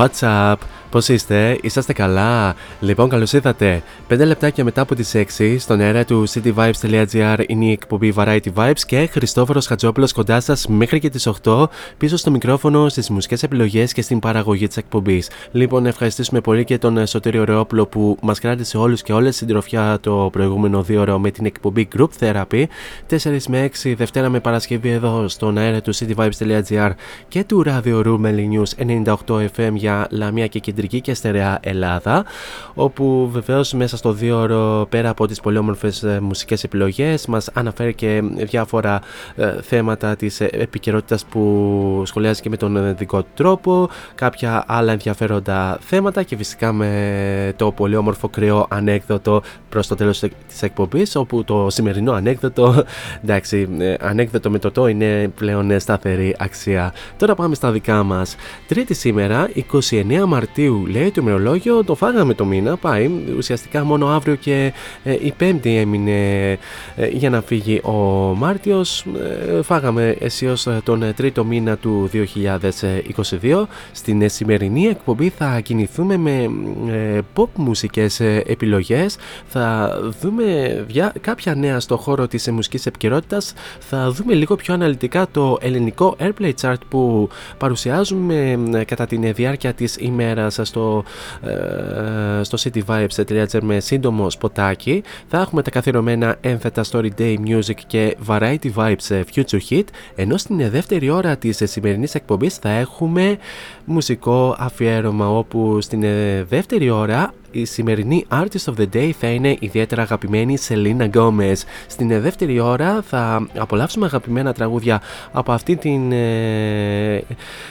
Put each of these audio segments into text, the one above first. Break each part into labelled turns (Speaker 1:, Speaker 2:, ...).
Speaker 1: What's up? Πώς είστε, είσαστε καλά; Λοιπόν, καλώς ήρθατε. 5 λεπτάκια μετά από τις 6 στον αέρα του cityvibes.gr είναι η εκπομπή Variety Vibes και Χριστόφορος Χατζόπουλος κοντά σας μέχρι και τις 8 πίσω στο μικρόφωνο στις μουσικές επιλογές και στην παραγωγή της εκπομπής. Λοιπόν, να ευχαριστήσουμε πολύ και τον Σωτήριο Ρεόπουλο που μας κράτησε όλους και όλες συντροφιά το προηγούμενο δύο ώρο με την εκπομπή Group Therapy 4 με 6 Δευτέρα με Παρασκευή εδώ στον αέρα του cityvibes.gr και του Radio Room News 98 FM για Λαμία και Κεντρική και Στερεά Ελλάδα όπου βεβαίως μέσα στο δύο ώρο πέρα από τις πολύ όμορφες ε, μουσικές επιλογές μας αναφέρει και διάφορα ε, θέματα της ε, επικαιρότητας που σχολιάζει και με τον ε, δικό του τρόπο κάποια άλλα ενδιαφέροντα θέματα και φυσικά με το πολύ όμορφο κρυό ανέκδοτο προς το τέλος της εκπομπής όπου το σημερινό ανέκδοτο εντάξει ε, ανέκδοτο με το το είναι πλέον ε, σταθερή αξία. Τώρα πάμε στα δικά μας. Τρίτη σήμερα 29 Μαρτίου λέει το ημερολόγιο το φάγαμε το μήνα πάει ουσιαστικά μόνο αύριο και ε, η πέμπτη έμεινε ε, για να φύγει ο Μάρτιος. Ε, φάγαμε αισίως ε, τον ε, τρίτο μήνα του 2022 στην ε, σημερινή εκπομπή θα κινηθούμε με ε, pop μουσικές ε, επιλογές. Θα δούμε δια- κάποια νέα στο χώρο της ε, μουσικής επικαιρότητας. θα δούμε λίγο πιο αναλυτικά το ελληνικό Airplay Chart που παρουσιάζουμε ε, κατά τη διάρκεια της ημέρας στο, ε, στο cityvibes.gr με σύντομο σποτάκι. Θα έχουμε τα καθιερωμένα ένθετα Story Day Music και Variety Vibes ε, Future Hit. Ενώ στην ε, δεύτερη ώρα της ε, σημερινής εκπομπής θα έχουμε μουσικό αφιέρωμα όπου στην ε, δεύτερη ώρα η σημερινή Artist of the Day θα είναι ιδιαίτερα αγαπημένη Σελίνα Γκόμεζ. Στην δεύτερη ώρα θα απολαύσουμε αγαπημένα τραγούδια από αυτή την ε,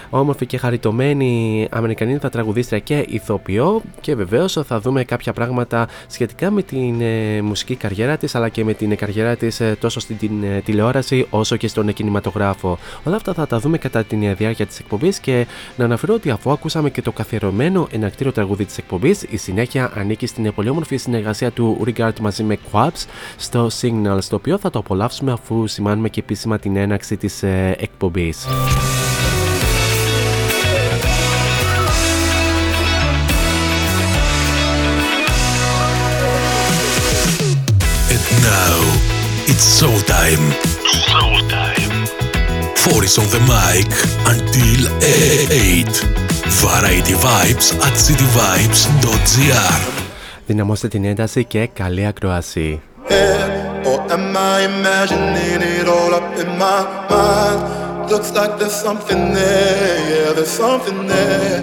Speaker 1: όμορφη και χαριτωμένη Αμερικανίδα τραγουδίστρια και ηθοποιό και βεβαίως θα δούμε κάποια πράγματα σχετικά με την ε, μουσική καριέρα της αλλά και με την καριέρα της ε, τόσο στην ε, τηλεόραση όσο και στον κινηματογράφο. Όλα αυτά θα τα δούμε κατά τη διάρκεια της εκπομπής και να αναφέρω ότι αφού ακούσαμε και το καθιερωμένο ενακτήριο τραγούδι της εκπομπής, η συνέχεια ανήκει στην πολύομορφη συνεργασία του Rigard μαζί με Quabs στο Signal, στο οποίο θα το απολαύσουμε αφού σημάνουμε και επίσημα την έναξη της ε,
Speaker 2: εκπομπής. It's 4 is on the mic until 8. Variety Vibes at cityvibes.gr
Speaker 1: Δυναμώστε την ένταση και καλή ακροασή.
Speaker 3: Or am I imagining it all up in my mind? Looks like there's something there, yeah, there's something there.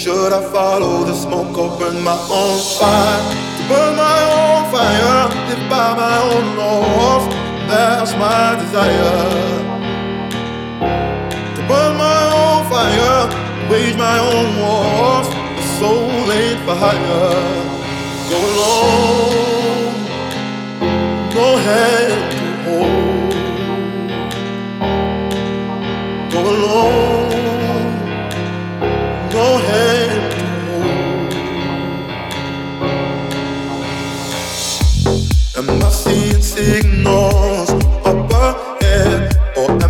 Speaker 3: Should I follow the smoke or burn my own fire? Burn my own fire, live by my own laws. That's my desire. To burn my own fire, wage my own wars. The soul ain't for hire. Go alone, no hand to hold. Go alone, no hand to hold. Am I seeing signals up ahead, or am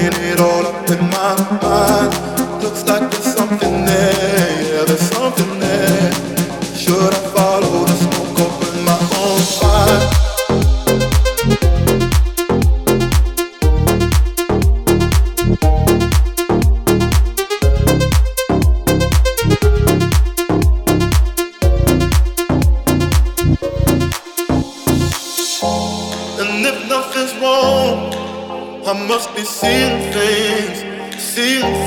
Speaker 3: seeing things, seeing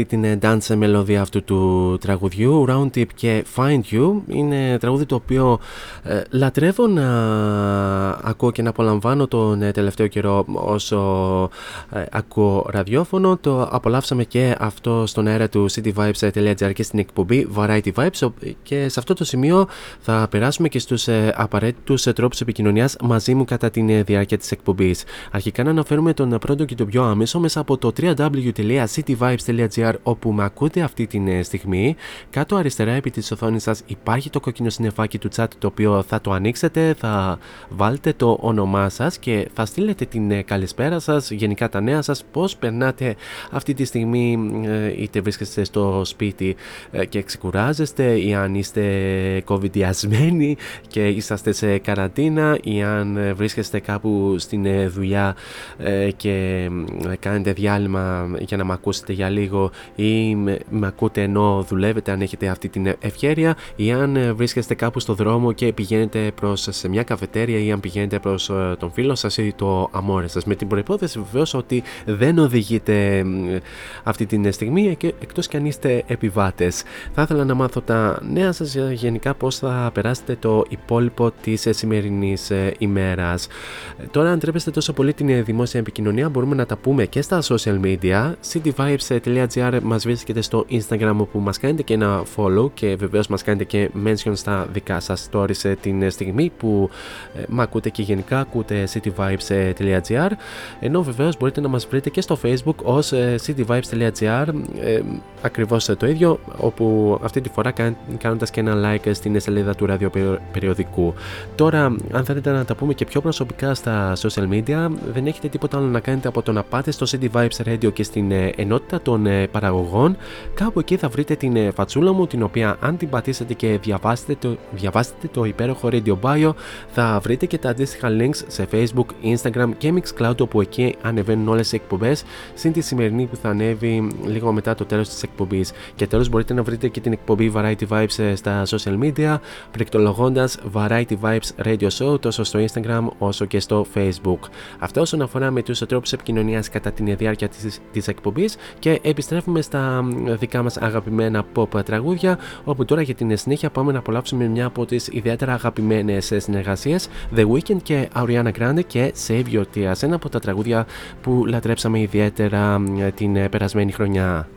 Speaker 1: αυτή την ε, dance μελωδία αυτού του τραγουδιού. Round Tip και Find You είναι τραγούδι το οποίο ε, λατρεύω να ακούω και να απολαμβάνω τον ε, τελευταίο καιρό όσο ε, ακούω ραδιόφωνο. Το απολαύσαμε και αυτό στον αέρα του cityvibes.gr και στην εκπομπή Variety Vibes και σε αυτό το σημείο θα περάσουμε και στους ε, απαραίτητους τρόπους επικοινωνίας μαζί μου κατά τη διάρκεια της εκπομπής. Αρχικά να αναφέρουμε τον πρώτο και τον πιο άμεσο μέσα από το www.cityvibes.gr όπου με ακούτε αυτή τη στιγμή. Κάτω αριστερά επί της οθόνης σας υπάρχει το κόκκινο συννεφάκι του chat το οποίο θα το ανοίξετε, θα βάλετε το όνομά σας και θα στείλετε την καλησπέρα σας, γενικά τα νέα σας, πώς περνάτε αυτή τη στιγμή ε, είτε βρίσκεστε στο σπίτι ε, και ξεκουράζεστε ή αν είστε κοβιδιασμένοι και είσαστε σε καραντίνα ή αν βρίσκεστε κάπου στην δουλειά ε, και κάνετε διάλειμμα για να με ακούσετε για λίγο ή με ακούτε ενώ δουλεύετε αν έχετε αυτή την ευχέρεια ή αν βρίσκεστε κάπου στο δρόμο και πηγαίνετε προς σε μια καφετέρια ή αν πηγαίνετε προς τον φίλο σας ή το αμόρε σας με την προϋπόθεση βεβαίως ότι δεν οδηγείτε αυτή την στιγμή και εκτός και αν είστε επιβάτες. Θα ήθελα να μάθω τα νέα σας γενικά πώς θα περάσετε το υπόλοιπο της σημερινής ε, ημέρας. Τώρα αν τρέπεστε τόσο πολύ την δημόσια επικοινωνία μπορούμε να τα πούμε και στα social media. cityvibes.gr μας βρίσκεται στο Instagram όπου μας κάνετε και ένα follow και βεβαίως μας κάνετε και mention στα δικά σας stories ε, την στιγμή που ε, με ακούτε και γενικά ακούτε cityvibes.gr ενώ βεβαίως μπορείτε να μας βρείτε και στο facebook ως ε, cityvibes.gr ε, ακριβώς το ίδιο όπου αυτή τη φορά κάνοντας και ένα like στην σελίδα του ραδιοπεριοδικού. Τώρα αν θέλετε να τα πούμε και πιο προσωπικά στα social media δεν έχετε τίποτα άλλο να κάνετε από το να πάτε στο City Vibes Radio και στην ε, ενότητα των ε, παραγωγών κάπου εκεί θα βρείτε την ε, φατσούλα μου την οποία αν την πατήσετε και διαβάσετε το, διαβάσετε το υπέροχο Radio Bio θα βρείτε και τα αντίστοιχα links σε Facebook, Instagram και Mixcloud όπου εκεί ανεβαίνουν όλες οι εκπομπές συν τη σημερινή που θα ανέβει λίγο μετά το τέλος της εκπομπής. Και τέλος μπορείτε να βρείτε και την εκπομπή Variety Vibes ε, στα social media πληκτρολογώντας Variety Vibes Radio Show τόσο στο Instagram όσο και στο Facebook. Αυτό όσον αφορά με τους τρόπους επικοινωνίας κατά την διάρκεια της, της εκπομπής και επιστρέφουμε στα δικά μας αγαπημένα pop τραγούδια όπου τώρα για την συνέχεια πάμε να απολαύσουμε μια από τις ιδιαίτερα αγαπημένες συνεργασίες The Weeknd και Ariana Grande και Save Your Tears ένα από τα τραγούδια που λατρέψαμε ιδιαίτερα την περασμένη χρονιά.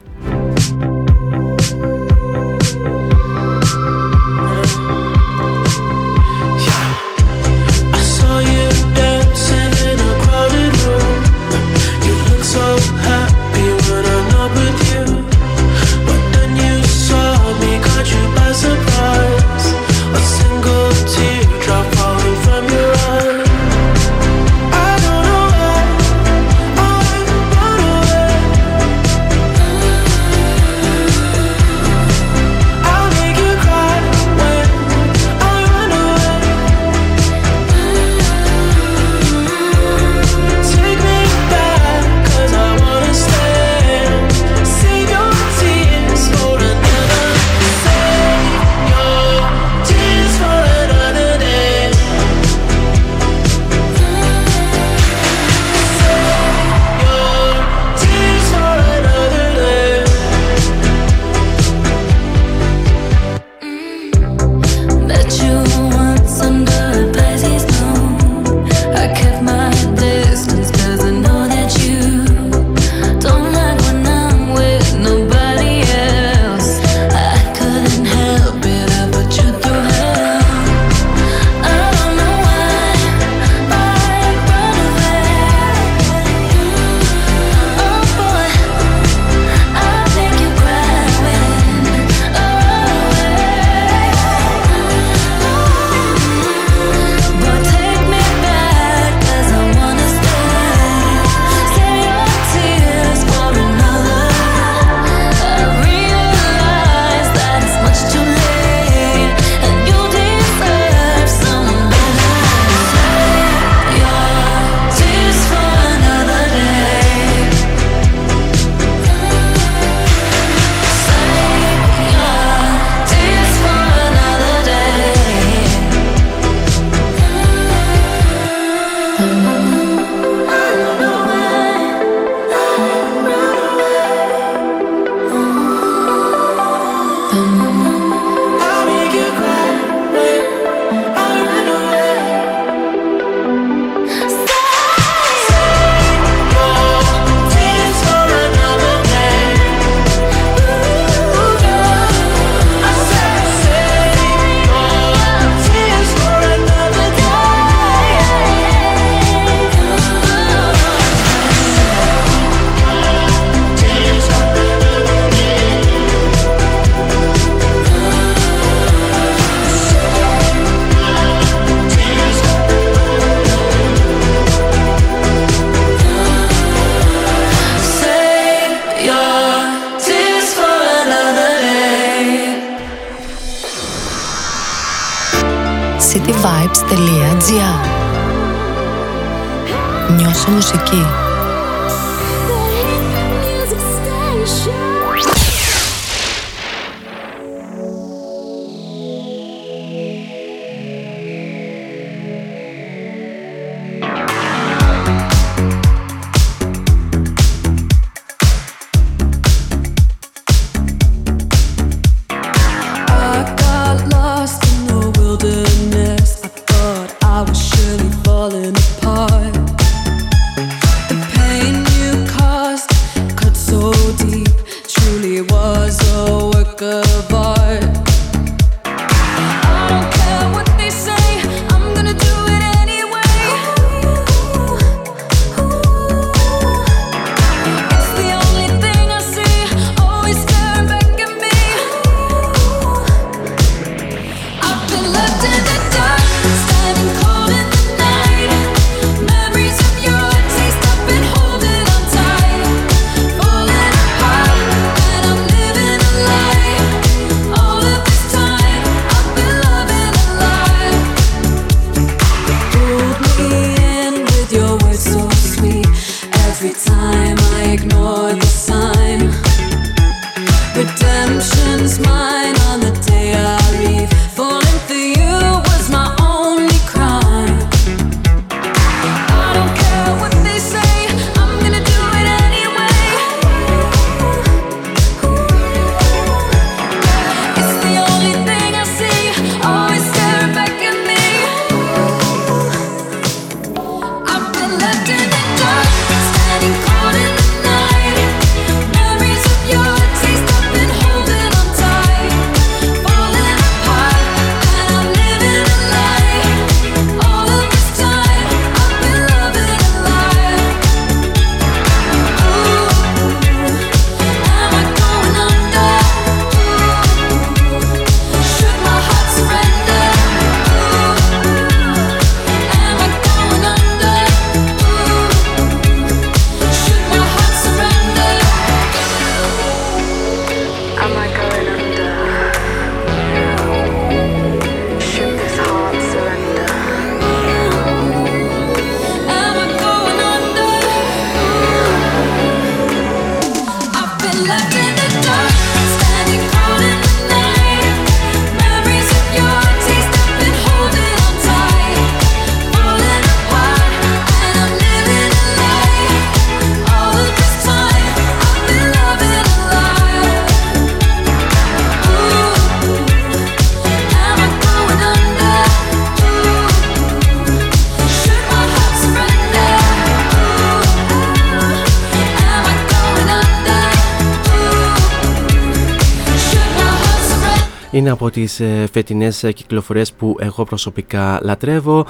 Speaker 1: Είναι από τις ε, φετινές ε, κυκλοφορίες που εγώ προσωπικά λατρεύω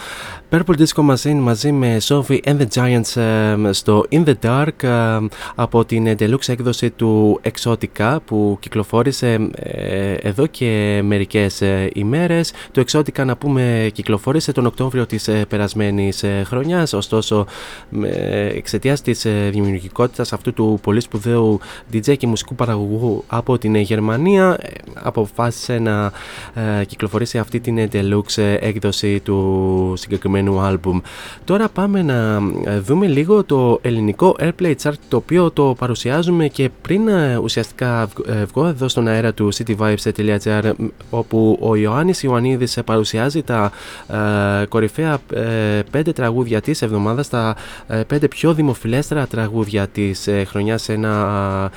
Speaker 1: Purple Disco Machine μαζί με Sophie and the Giants ε, στο In the Dark από την deluxe έκδοση του Exotica που κυκλοφόρησε εδώ και μερικές ημέρες. Το Exotica να πούμε κυκλοφόρησε τον Οκτώβριο της περασμένης χρονιάς. Ωστόσο εξαιτίας της δημιουργικότητας αυτού του πολύ σπουδαίου DJ και μουσικού παραγωγού από την Γερμανία αποφάσισε να κυκλοφορήσει αυτή την deluxe έκδοση του συγκεκριμένου άλμπουμ. Τώρα πάμε να δούμε λίγο το ελληνικό Airplay Chart το οποίο το παρουσιάζουμε και πριν ουσιαστικά βγω εδώ στον αέρα του cityvibes.gr όπου ο Ιωάννης Ιωαννίδης παρουσιάζει τα κορυφαία πέντε τραγούδια της εβδομάδας, τα πέντε πιο δημοφιλέστερα τραγούδια της χρονιάς σε ένα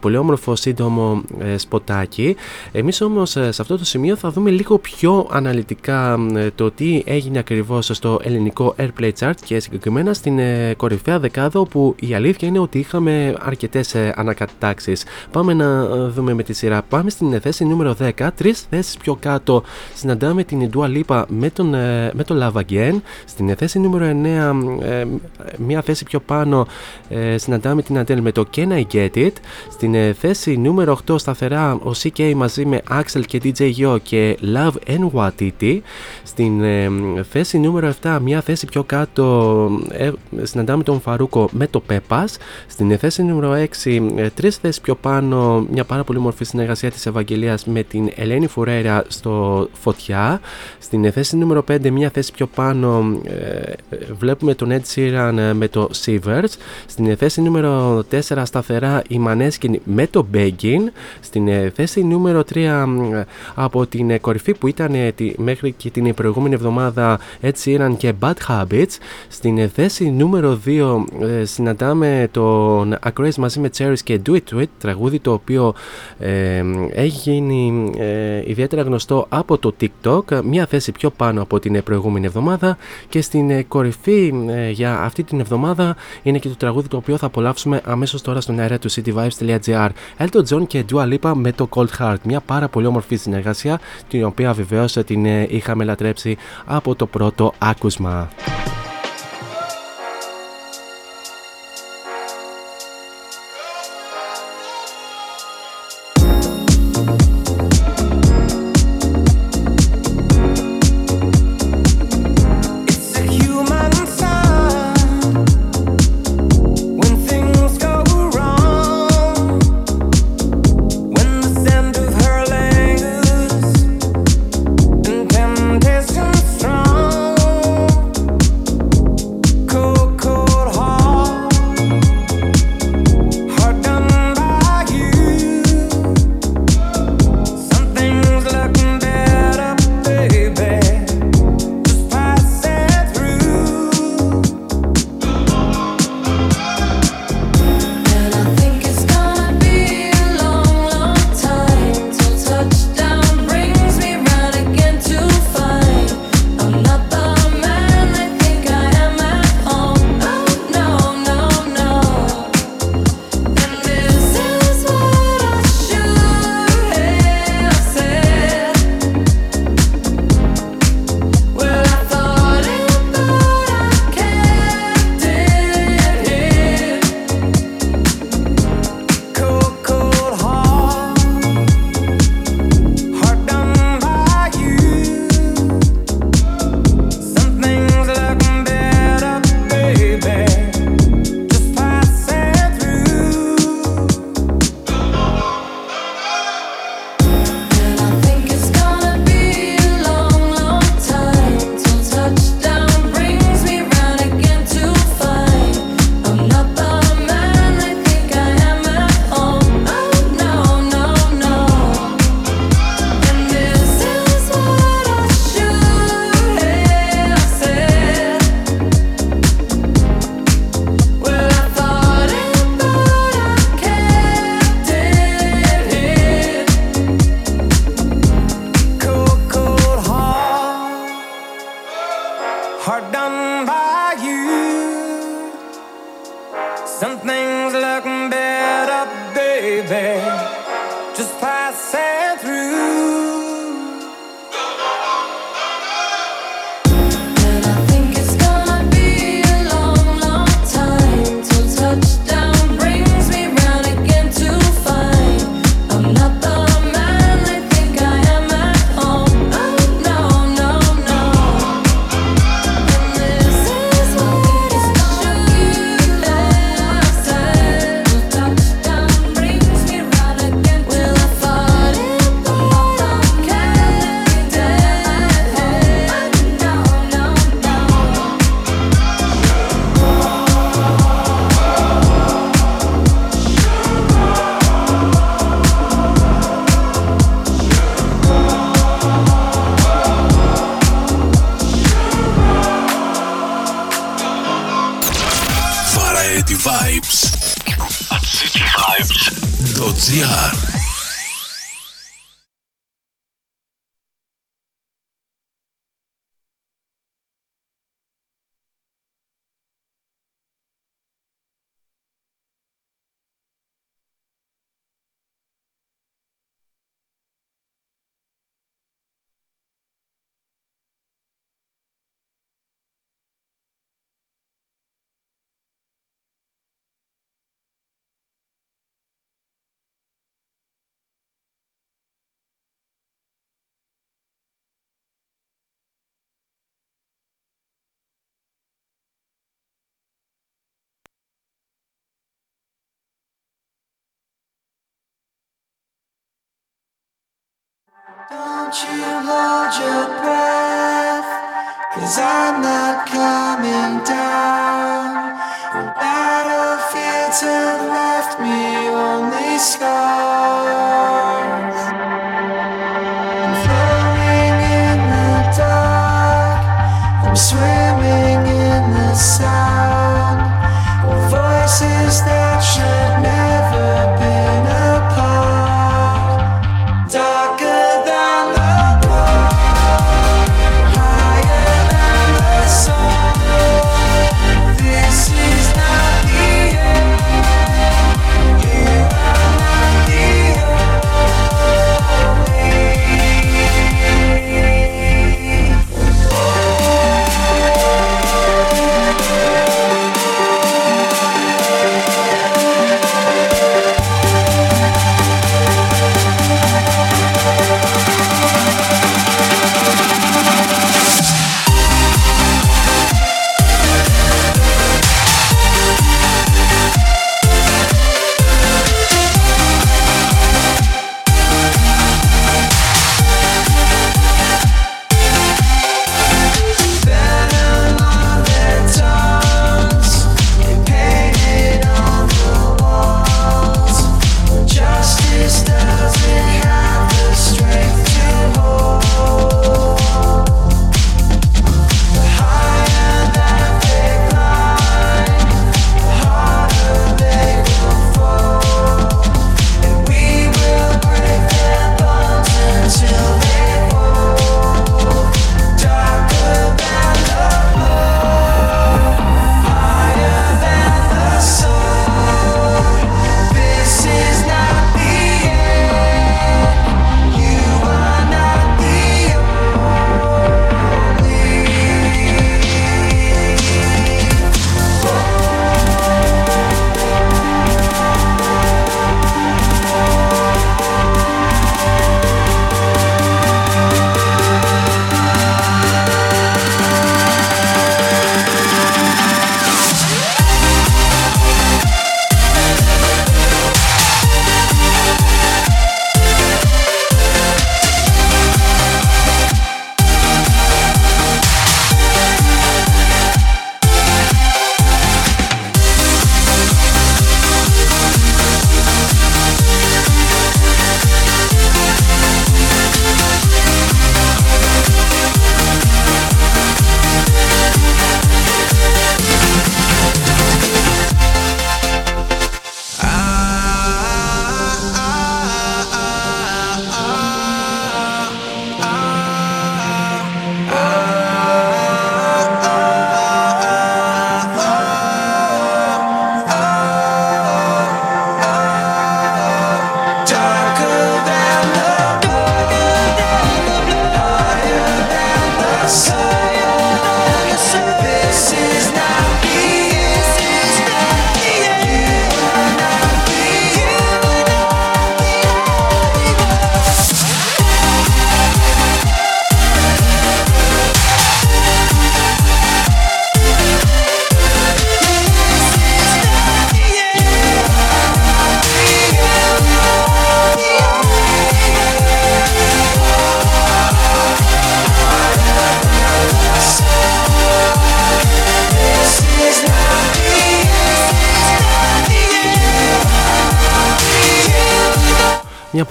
Speaker 1: πολύ όμορφο σύντομο σποτάκι. Εμείς όμως σε αυτό το σημείο θα δούμε λίγο πιο αναλυτικά το τι έγινε ακριβώς στο ελληνικό Airplay Chart και συγκεκριμένα στην κορυφαία δεκάδα όπου η αλήθεια είναι ότι είχαμε αρκετές ανακατάξεις. Πάμε να δούμε με τη σειρά. Πάμε στην θέση νούμερο 10, τρεις θέσεις πιο κάτω συναντάμε την Dua Lipa με τον, με τον Love Again. Στην θέση νούμερο 9, μία θέση πιο πάνω συναντάμε την Adele με το Can I Get It. Στην θέση νούμερο 8 σταθερά ο CK μαζί με Axel και DJ Yo και Love NYTT. Στην θέση νούμερο 7, μια θέση πιο κάτω, ε, συναντάμε τον Φαρούκο με το Pepas. Στην θέση νούμερο 6, ε, τρεις θέσεις πιο πάνω, μια πάρα πολύ μορφή συνεργασία της Ευαγγελίας με την Ελένη Φουρέρα στο Φωτιά. Στην θέση νούμερο 5, μια θέση πιο πάνω, ε, βλέπουμε τον Ed Sheeran με το Sivers. Στην θέση νούμερο 4, σταθερά η Maneskin με το Begging. Στην θέση νούμερο 3, από την κορυφή που ήταν μέχρι και την προηγούμενη εβδομάδα Ed Sheeran και Bad Habits. Στην θέση νούμερο 2 ε, συναντάμε τον Acroys μαζί με Cherries και Do It To It, τραγούδι το οποίο ε, έχει γίνει ε, ιδιαίτερα γνωστό από το TikTok, μια θέση πιο πάνω από την προηγούμενη εβδομάδα και στην ε, κορυφή για αυτή την εβδομάδα είναι και το τραγούδι το οποίο θα απολαύσουμε αμέσως τώρα στον αέρα του cityvibes.gr Elton John και Dua Lipa με το Cold Heart, μια πάρα πολύ όμορφη συνεργασία την οποία βεβαίως την είχαμε λατρέψει από το πρώτο άκουσμα.
Speaker 2: Kuzma.
Speaker 4: Ziyar. you hold your breath, cause I'm not coming down. The battlefields have left me only scars.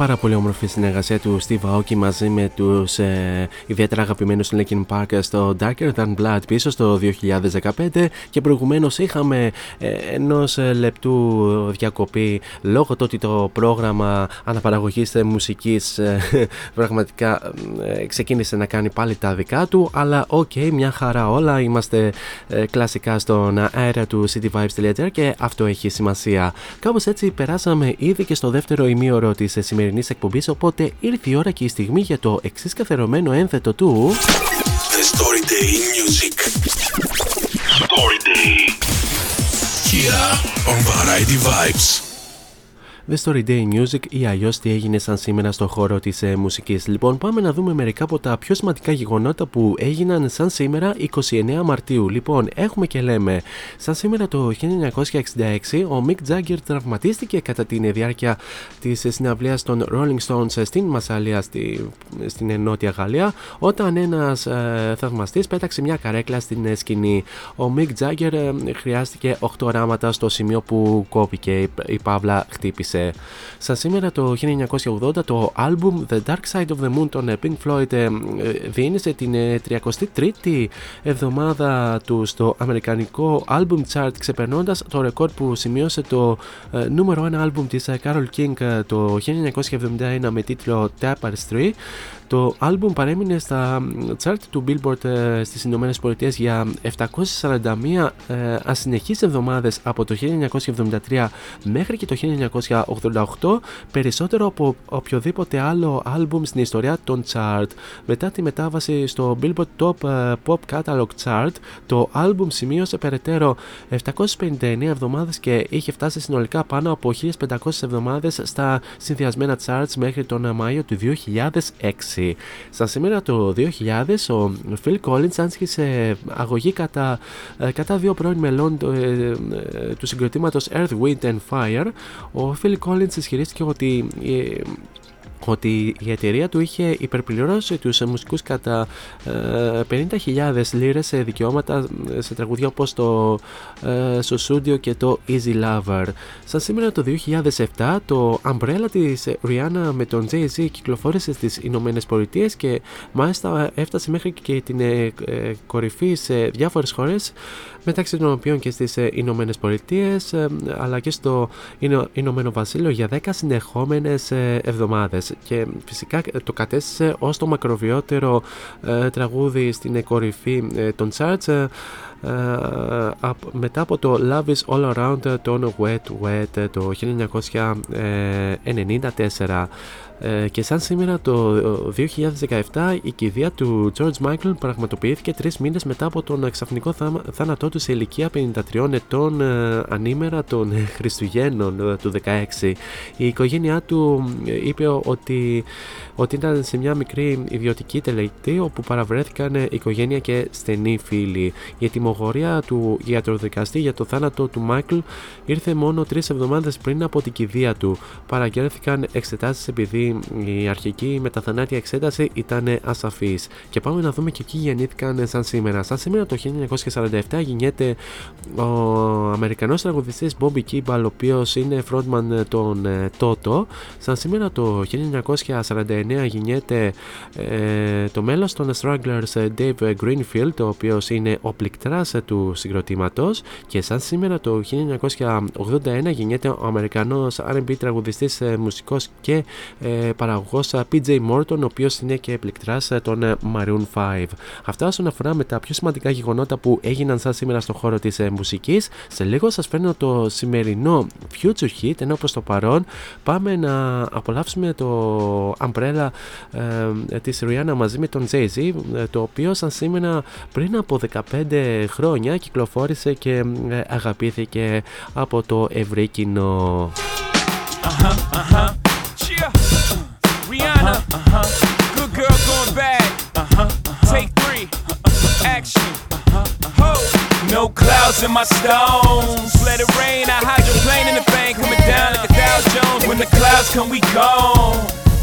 Speaker 1: Πάρα πολύ όμορφη συνεργασία του Steve Aoki μαζί με τους ε, ιδιαίτερα αγαπημένους Linkin Park στο Darker Than Blood πίσω στο 2015 και προηγουμένως είχαμε ε, ενός λεπτού διακοπή λόγω του ότι το πρόγραμμα αναπαραγωγής μουσικής ε, πραγματικά ε, ξεκίνησε να κάνει πάλι τα δικά του. Αλλά ok, okay, μια χαρά όλα. Είμαστε ε, κλασικά στον αέρα του cityvibes.gr και αυτό έχει σημασία. Κάπως έτσι περάσαμε ήδη και στο δεύτερο ημίωρο της σημερινής εκπομπής. Οπότε ήρθε η ώρα και η στιγμή για το εξής καθερωμένο ένθετο του.
Speaker 2: The Story Day Music. Story Day. Here on Variety Vibes.
Speaker 1: The Story Day Music ή αλλιώς τι έγινε σαν σήμερα στο χώρο της ε, μουσικής. Λοιπόν, πάμε να δούμε μερικά από τα πιο σημαντικά γεγονότα που έγιναν σαν σήμερα 29 Μαρτίου. Λοιπόν, έχουμε και λέμε, σαν σήμερα το 1966 ο Mick Jagger τραυματίστηκε κατά τη διάρκεια της συναυλίας των Rolling Stones στην Μασαλία στη, στην Νότια Γαλλία, όταν ένας ε, θαυμαστής πέταξε μια καρέκλα στην ε, σκηνή. Ο Mick Jagger ε, χρειάστηκε 8 οράματα στο σημείο που κόπηκε, η, η Παύλα χτύπησε. Σαν σήμερα το 1980 το album The Dark Side of the Moon των Pink Floyd ε, διήνυσε την 33η εβδομάδα του στο αμερικανικό album chart ξεπερνώντας το ρεκόρ που σημείωσε το ε, νούμερο 1 album της ε, Carol King το 1971 με τίτλο Tapestry το άλμπουμ παρέμεινε στα chart του Billboard ε, στις Ηνωμένες Πολιτείες για 741 ε, ασυνεχείς εβδομάδες από το 1973 μέχρι και το 1988 περισσότερο από οποιοδήποτε άλλο άλμπουμ στην ιστορία των chart. Μετά τη μετάβαση στο Billboard Top ε, Pop Catalog Chart το άλμπουμ σημείωσε περαιτέρω 759 εβδομάδες και είχε φτάσει συνολικά πάνω από 1500 εβδομάδες στα συνδυασμένα charts μέχρι τον Μάιο του 2006. Στα σήμερα το 2000 ο Phil Collins άσχησε αγωγή κατά, ε, κατά δύο πρώην μελών του, ε, ε, του συγκροτήματος Earth, Wind and Fire. Ο Phil Collins ισχυρίστηκε ότι ότι η εταιρεία του είχε υπερπληρώσει τους μουσικούς κατά 50.000 λίρες σε δικαιώματα σε τραγουδιά όπως το στο Studio και το Easy Lover. Σαν σήμερα το 2007 το Umbrella της Rihanna με τον Jay-Z κυκλοφόρησε στις Ηνωμένες Πολιτείες και μάλιστα έφτασε μέχρι και την κορυφή σε διάφορες χώρες μεταξύ των οποίων και στις Ηνωμένες Πολιτείες αλλά και στο Ηνωμένο Βασίλειο για 10 συνεχόμενες εβδομάδες και φυσικά το κατέστησε ως το μακροβιότερο ε, τραγούδι στην κορυφή ε, των charts ε, μετά από το Love is All Around τον Wet Wet το 1994 ε, και σαν σήμερα το 2017 η κηδεία του George Michael πραγματοποιήθηκε τρεις μήνες μετά από τον ξαφνικό θάνατό του σε ηλικία 53 ετών ε, ανήμερα των Χριστουγέννων ε, του 16. Η οικογένειά του είπε ότι, ότι ήταν σε μια μικρή ιδιωτική τελετή όπου παραβρέθηκαν οικογένεια και στενοί φίλοι. Η ετοιμογορία του ιατροδικαστή για το θάνατο του Michael ήρθε μόνο τρεις εβδομάδες πριν από την κηδεία του. Παραγγέλθηκαν εξετάσεις επειδή η αρχική μεταθανάτια εξέταση ήταν ασαφής. Και πάμε να δούμε και εκεί γεννήθηκαν σαν σήμερα. Σαν σήμερα το 1947 γεννιέται ο Αμερικανός τραγουδιστής Bobby Kimball, ο οποίος είναι frontman των Toto. Σαν σήμερα το 1949 γεννιέται ε, το μέλος των Strugglers Dave Greenfield, ο οποίος είναι ο πληκτράς του συγκροτήματος και σαν σήμερα το 1981 γεννιέται ο Αμερικανός R&B τραγουδιστής, ε, μουσικός και ε, παραγωγός PJ Morton, ο οποίος είναι και πληκτρά των Maroon 5. Αυτά όσον αφορά με τα πιο σημαντικά γεγονότα που έγιναν σαν σήμερα στον χώρο της μουσικής. Σε λίγο σας φέρνω το σημερινό Future Hit, ενώ προς το παρόν πάμε να απολαύσουμε το Umbrella ε, της Rihanna μαζί με τον Jay-Z, το οποίο σαν σήμερα πριν από 15 χρόνια κυκλοφόρησε και αγαπήθηκε από το ευρύ κοινό. Uh-huh, uh-huh. Uh-huh. Good girl going bad. Uh-huh, uh-huh. Take three. Uh-huh, Action. Ho. No clouds in my stones. Let it rain. I hydroplane in the bank coming down like a Dow Jones. When the clouds come, we gone.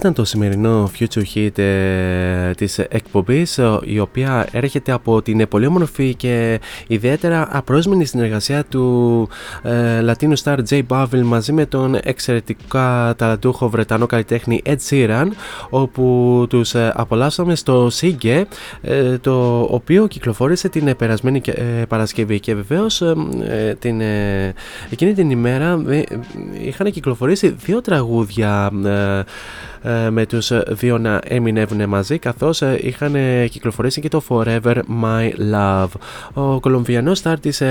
Speaker 1: Ήταν το σημερινό Future Hit ε, της εκπομπής η οποία έρχεται από την πολύ όμορφη και ιδιαίτερα απρόσμενη συνεργασία του ε, Latino Star J Balvin μαζί με τον εξαιρετικά ταλαντούχο Βρετανό καλλιτέχνη Ed Sheeran όπου τους ε, απολαύσαμε στο Sigge ε, το οποίο κυκλοφόρησε την περασμένη ε, Παρασκευή. Και βεβαίως την, εκείνη την ημέρα είχαν κυκλοφορήσει δύο τραγούδια ε, με τους δύο να έμεινεύουν μαζί καθώς ε, είχαν κυκλοφορήσει και το Forever My Love. Ο Κολομβιανός στάρ της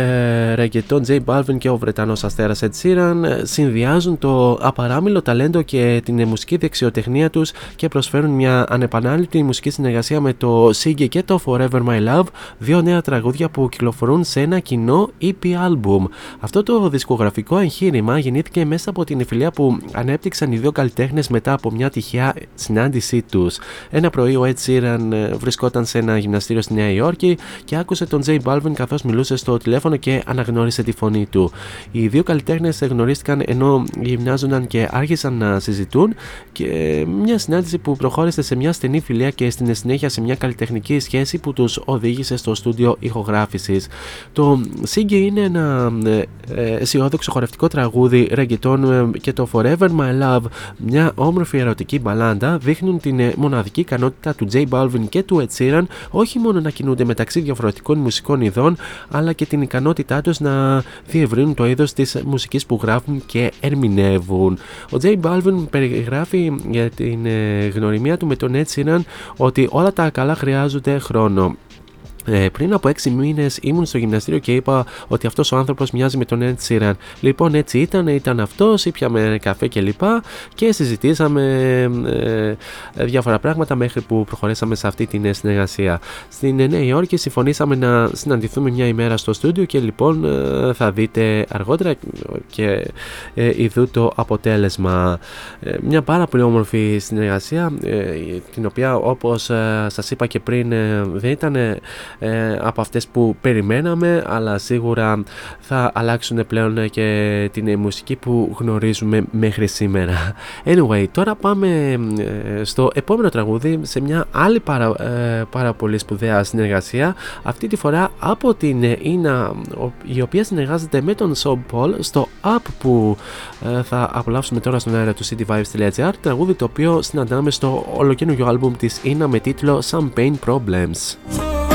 Speaker 1: Reggaeton J Balvin και ο Βρετανός αστέρας Ed Sheeran συνδυάζουν το απαράμιλο ταλέντο και την μουσική δεξιοτεχνία τους και προσφέρουν μια ανεπανάληπτη μουσική συνεργασία με το Siggy και το Forever My Love, δύο νέα τραγούδια που κυκλοφορούν σε ένα κοινό EP album. Αυτό το δισκογραφικό εγχείρημα γεννήθηκε μέσα από την εφηλία που ανέπτυξαν οι δύο καλλιτέχνες μετά από μια τυχαία συνάντησή τους. Ένα πρωί ο Ed Sheeran ε, βρισκόταν σε ένα γυμναστήριο στη Νέα Υόρκη και άκουσε τον Jay Balvin καθώς μιλούσε στο τηλέφωνο και αναγνώρισε τη φωνή του. Οι δύο καλλιτέχνες γνωρίστηκαν ενώ γυμνάζονταν και άρχισαν να συζητούν και μια συνάντηση που προχώρησε σε μια στενή φιλία και στην συνέχεια σε μια καλλιτεχνική σχέση που τους οδήγησε στο στούντιο ηχογράφησης. Το Siggy είναι ένα ε, ε, αισιόδοξο χορευτικό τραγούδι reggaeton και το Forever My Love, μια όμορφη ερωτική μουσική μπαλάντα δείχνουν την ε, μοναδική ικανότητα του J Balvin και του Ed Sheeran όχι μόνο να κινούνται μεταξύ διαφορετικών μουσικών ειδών, αλλά και την ικανότητά τους να διευρύνουν το είδος της μουσικής που γράφουν και ερμηνεύουν. Ο J Balvin περιγράφει για την ε, γνωριμία του με τον Ed Sheeran ότι όλα τα καλά χρειάζονται χρόνο. Ε, πριν από 6 μήνες ήμουν στο γυμναστήριο και είπα ότι αυτός ο άνθρωπος μοιάζει με τον Ed Sheeran. Λοιπόν, έτσι ήταν, ήταν αυτός, ήπιαμε καφέ κλπ. Και, και συζητήσαμε ε, διάφορα πράγματα μέχρι που προχωρήσαμε σε αυτή την συνεργασία. Στην Νέα Υόρκη συμφωνήσαμε να συναντηθούμε μια ημέρα στο στούντιο και λοιπόν ε, θα δείτε αργότερα και ε, ειδού το αποτέλεσμα. Ε, μια πάρα πολύ όμορφη συνεργασία, την οποία όπως σας είπα και πριν δεν ήταν ε, από αυτές που περιμέναμε αλλά σίγουρα θα αλλάξουν πλέον και την μουσική που γνωρίζουμε μέχρι σήμερα. Anyway, τώρα πάμε ε, στο επόμενο τραγούδι σε μια άλλη πάρα, ε, πάρα πολύ σπουδαία συνεργασία αυτή τη φορά από την Ίνα η οποία συνεργάζεται με τον Sob Paul στο app που θα απολαύσουμε τώρα στον αέρα του cityvibes.gr τραγούδι το οποίο συναντάμε στο ολοκένουργιο άλμπουμ της Ίνα με τίτλο Some Pain Problems.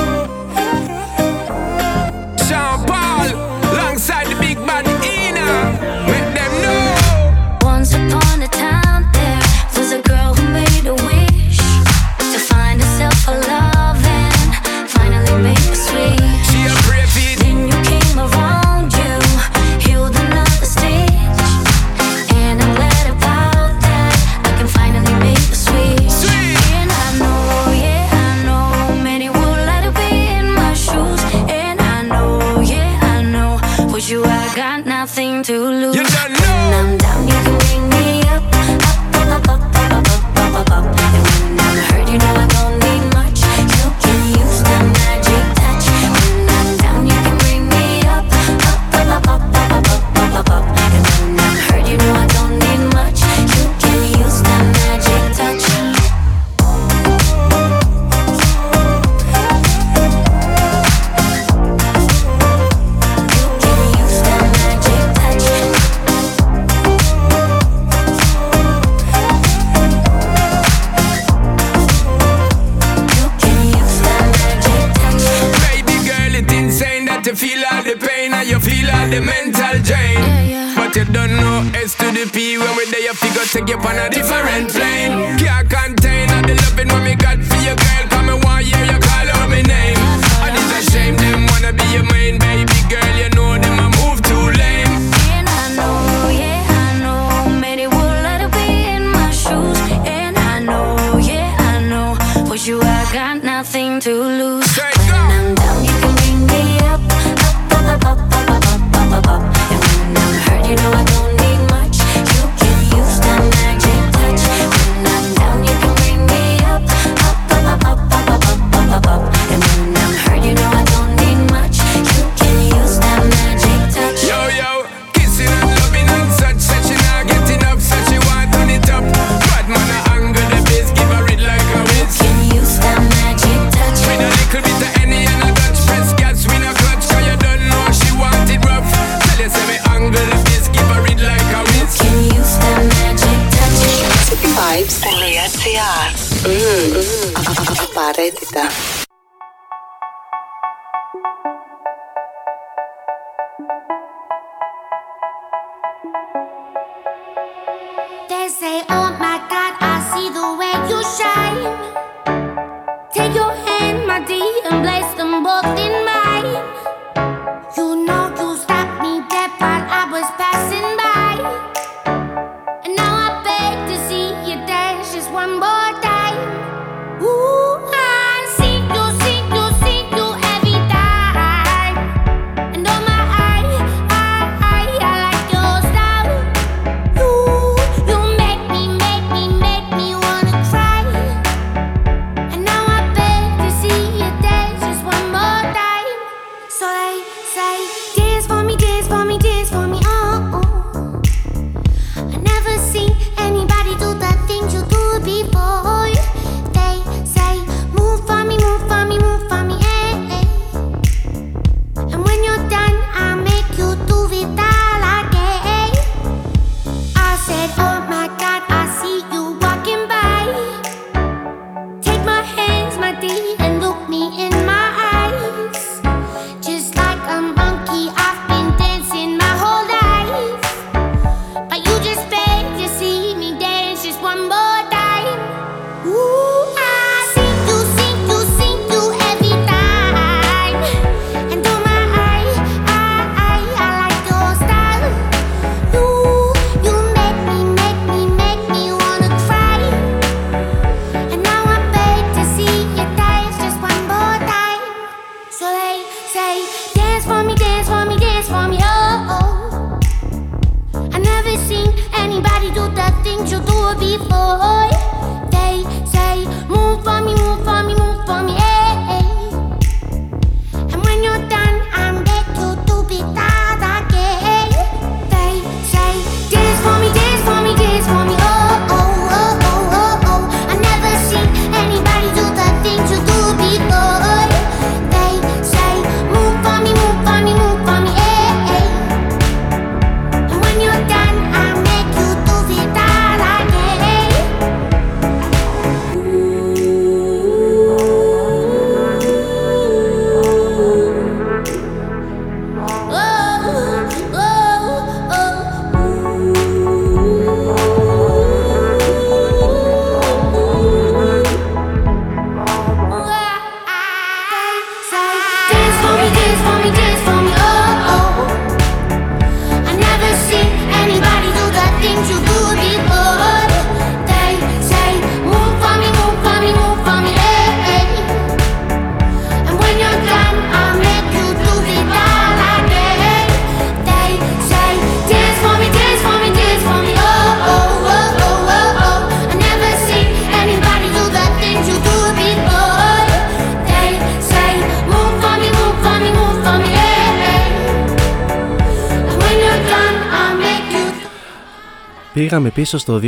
Speaker 1: Πήγαμε πίσω στο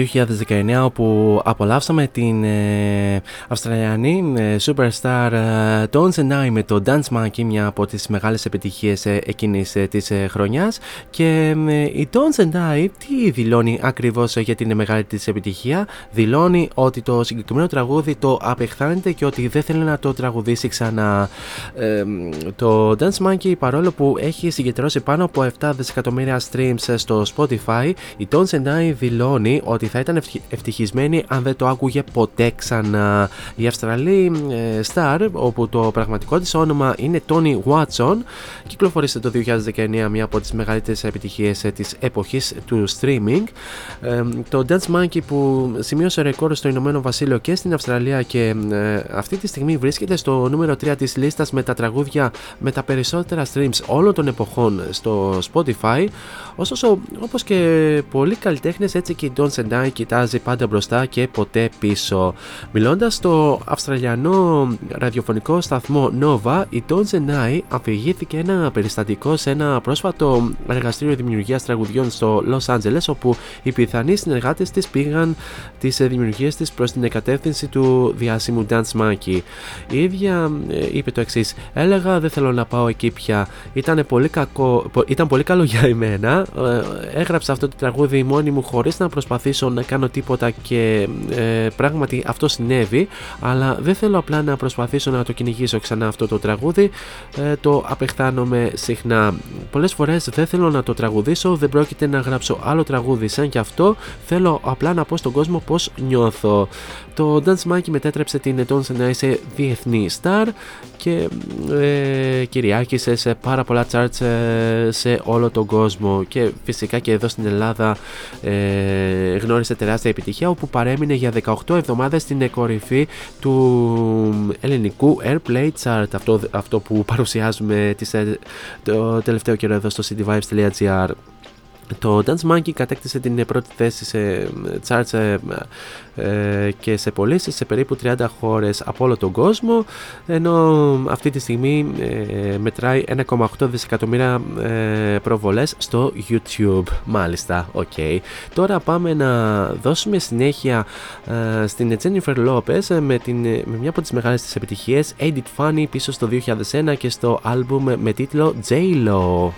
Speaker 1: 2019 όπου απολαύσαμε την ε, Αυστραλιανή ε, superstar ε, Tones and I με το Dance Monkey, μια από τις μεγάλες επιτυχίες ε, εκείνης ε, της ε, χρονιάς και ε, η Tones and I τι δηλώνει ακριβώς για την μεγάλη της επιτυχία; Δηλώνει ότι το συγκεκριμένο τραγούδι το απεχθάνεται και ότι δεν θέλει να το τραγουδήσει ξανά Ε, το Dance Monkey παρόλο που έχει συγκεντρώσει πάνω από 7 δισεκατομμύρια streams στο Spotify η Tones and I δηλώνει ότι θα ήταν ευτυχ- ευτυχισμένη αν δεν το άκουγε ποτέ ξανά. Η Αυστραλή ε, Star, όπου το πραγματικό της όνομα είναι Tony Watson, κυκλοφορήσε το 2019 μια από τις μεγαλύτερες επιτυχίες ε, της εποχής του streaming. Ε, το Dance Monkey που σημείωσε ρεκόρ στο Ηνωμένο Βασίλειο και στην Αυστραλία και ε, αυτή τη στιγμή βρίσκεται στο νούμερο 3 της λίστας με τα τραγούδια με τα περισσότερα streams όλων των εποχών στο Spotify. Ωστόσο, όπως και πολλοί καλλιτέχνες, έτσι και η Don Sendai κοιτάζει πάντα μπροστά και ποτέ πίσω. Μιλώντας στο αυστραλιανό ραδιοφωνικό σταθμό Nova, η Don Sendai αφηγήθηκε ένα περιστατικό σε ένα πρόσφατο εργαστήριο δημιουργίας τραγουδιών στο Los Angeles, όπου οι πιθανοί συνεργάτες της πήγαν τις δημιουργίες της προς την εκατεύθυνση του διάσημου Dance Monkey. Η ίδια ε, είπε το εξής: Έλεγα δεν θέλω να πάω εκεί πια. Ήταν πολύ, κακό, πο- ήταν πολύ καλό για εμένα. Ε, έγραψα αυτό το τραγούδι μόνη μου χωρίς να προσπαθήσω να κάνω τίποτα και ε, πράγματι αυτό συνέβη αλλά δεν θέλω απλά να προσπαθήσω να το κυνηγήσω ξανά αυτό το τραγούδι. Ε, το απεχθάνομαι συχνά. Πολλές φορές δεν θέλω να το τραγουδήσω δεν πρόκειται να γράψω άλλο τραγούδι σαν και αυτό. Θέλω απλά να πω στον κόσμο πως νιώθω το Dance Monkey μετέτρεψε την Ετών να είσαι διεθνή star και ε, κυριάρχησε σε πάρα πολλά charts ε, σε όλο τον κόσμο. Και φυσικά και εδώ στην Ελλάδα ε, γνώρισε τεράστια επιτυχία όπου παρέμεινε για 18 εβδομάδες στην κορυφή του ελληνικού Airplay Chart. Αυτό, αυτό που παρουσιάζουμε τις, ε, το τελευταίο καιρό εδώ στο cityvibes.gr το Dance Monkey κατέκτησε την πρώτη θέση σε charts ε, ε, και σε πωλήσεις σε περίπου 30 χώρες από όλο τον κόσμο ενώ αυτή τη στιγμή ε, μετράει 1,8 δισεκατομμύρια ε, προβολές στο YouTube μάλιστα, ok okay. τώρα πάμε να δώσουμε συνέχεια ε, στην Jennifer Lopez με, την, με μια από τις μεγάλες της επιτυχίες Edit Funny πίσω στο 2001 και στο άλμπουμ με τίτλο J-Lo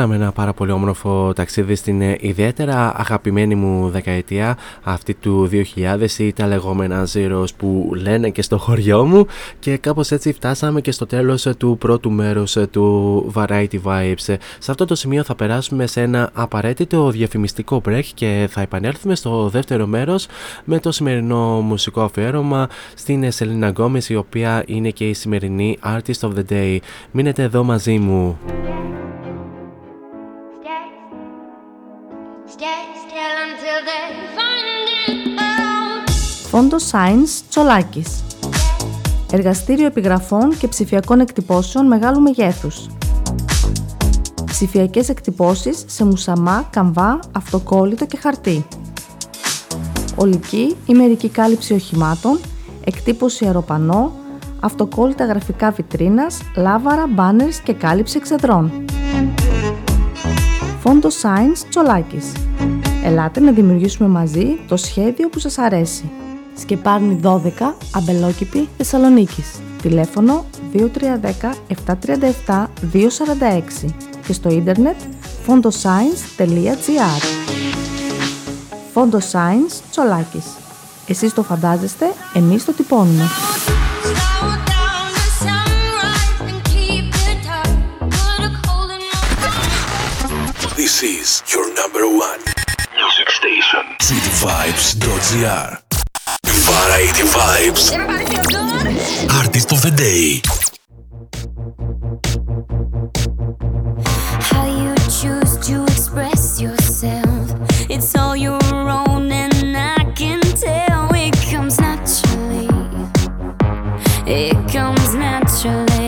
Speaker 1: Κάναμε ένα πάρα πολύ όμορφο ταξίδι στην ε, ιδιαίτερα αγαπημένη μου δεκαετία αυτή του 2000 ή τα λεγόμενα Zeros που λένε και στο χωριό μου και κάπως έτσι φτάσαμε και στο τέλος ε, του πρώτου μέρους ε, του Variety Vibes. Σε αυτό το σημείο θα περάσουμε σε ένα απαραίτητο διαφημιστικό break και θα επανέλθουμε στο δεύτερο μέρος με το σημερινό μουσικό αφιέρωμα στην Σελίνα Γκόμεζ η οποία είναι και η σημερινή Artist of the Day. Μείνετε εδώ μαζί μου.
Speaker 5: Φόντο Science Τσολάκης Εργαστήριο επιγραφών και ψηφιακών εκτυπώσεων μεγάλου μεγέθους. Ψηφιακές εκτυπώσεις σε μουσαμά, καμβά, αυτοκόλλητο και χαρτί. Ολική ή μερική κάλυψη οχημάτων, εκτύπωση αεροπανό, αυτοκόλλητα γραφικά βιτρίνας, λάβαρα, μπάνερς και κάλυψη εξεδρών. Φόντο Science Τσολάκης. Ελάτε να δημιουργήσουμε μαζί το σχέδιο που σας αρέσει. Σκεπάρνη 12, Αμπελόκηπη, Θεσσαλονίκης. Τηλέφωνο 2310 737 246 και στο ίντερνετ fondoscience.gr Φόντο Science Τσολάκης. Εσείς το φαντάζεστε, εμείς το τυπώνουμε.
Speaker 2: Is your number one music station. cityvibes.gr Variety Vibes. Artist of the Day.
Speaker 6: How you choose to express yourself. It's all your own, and I can tell it comes naturally. It comes naturally.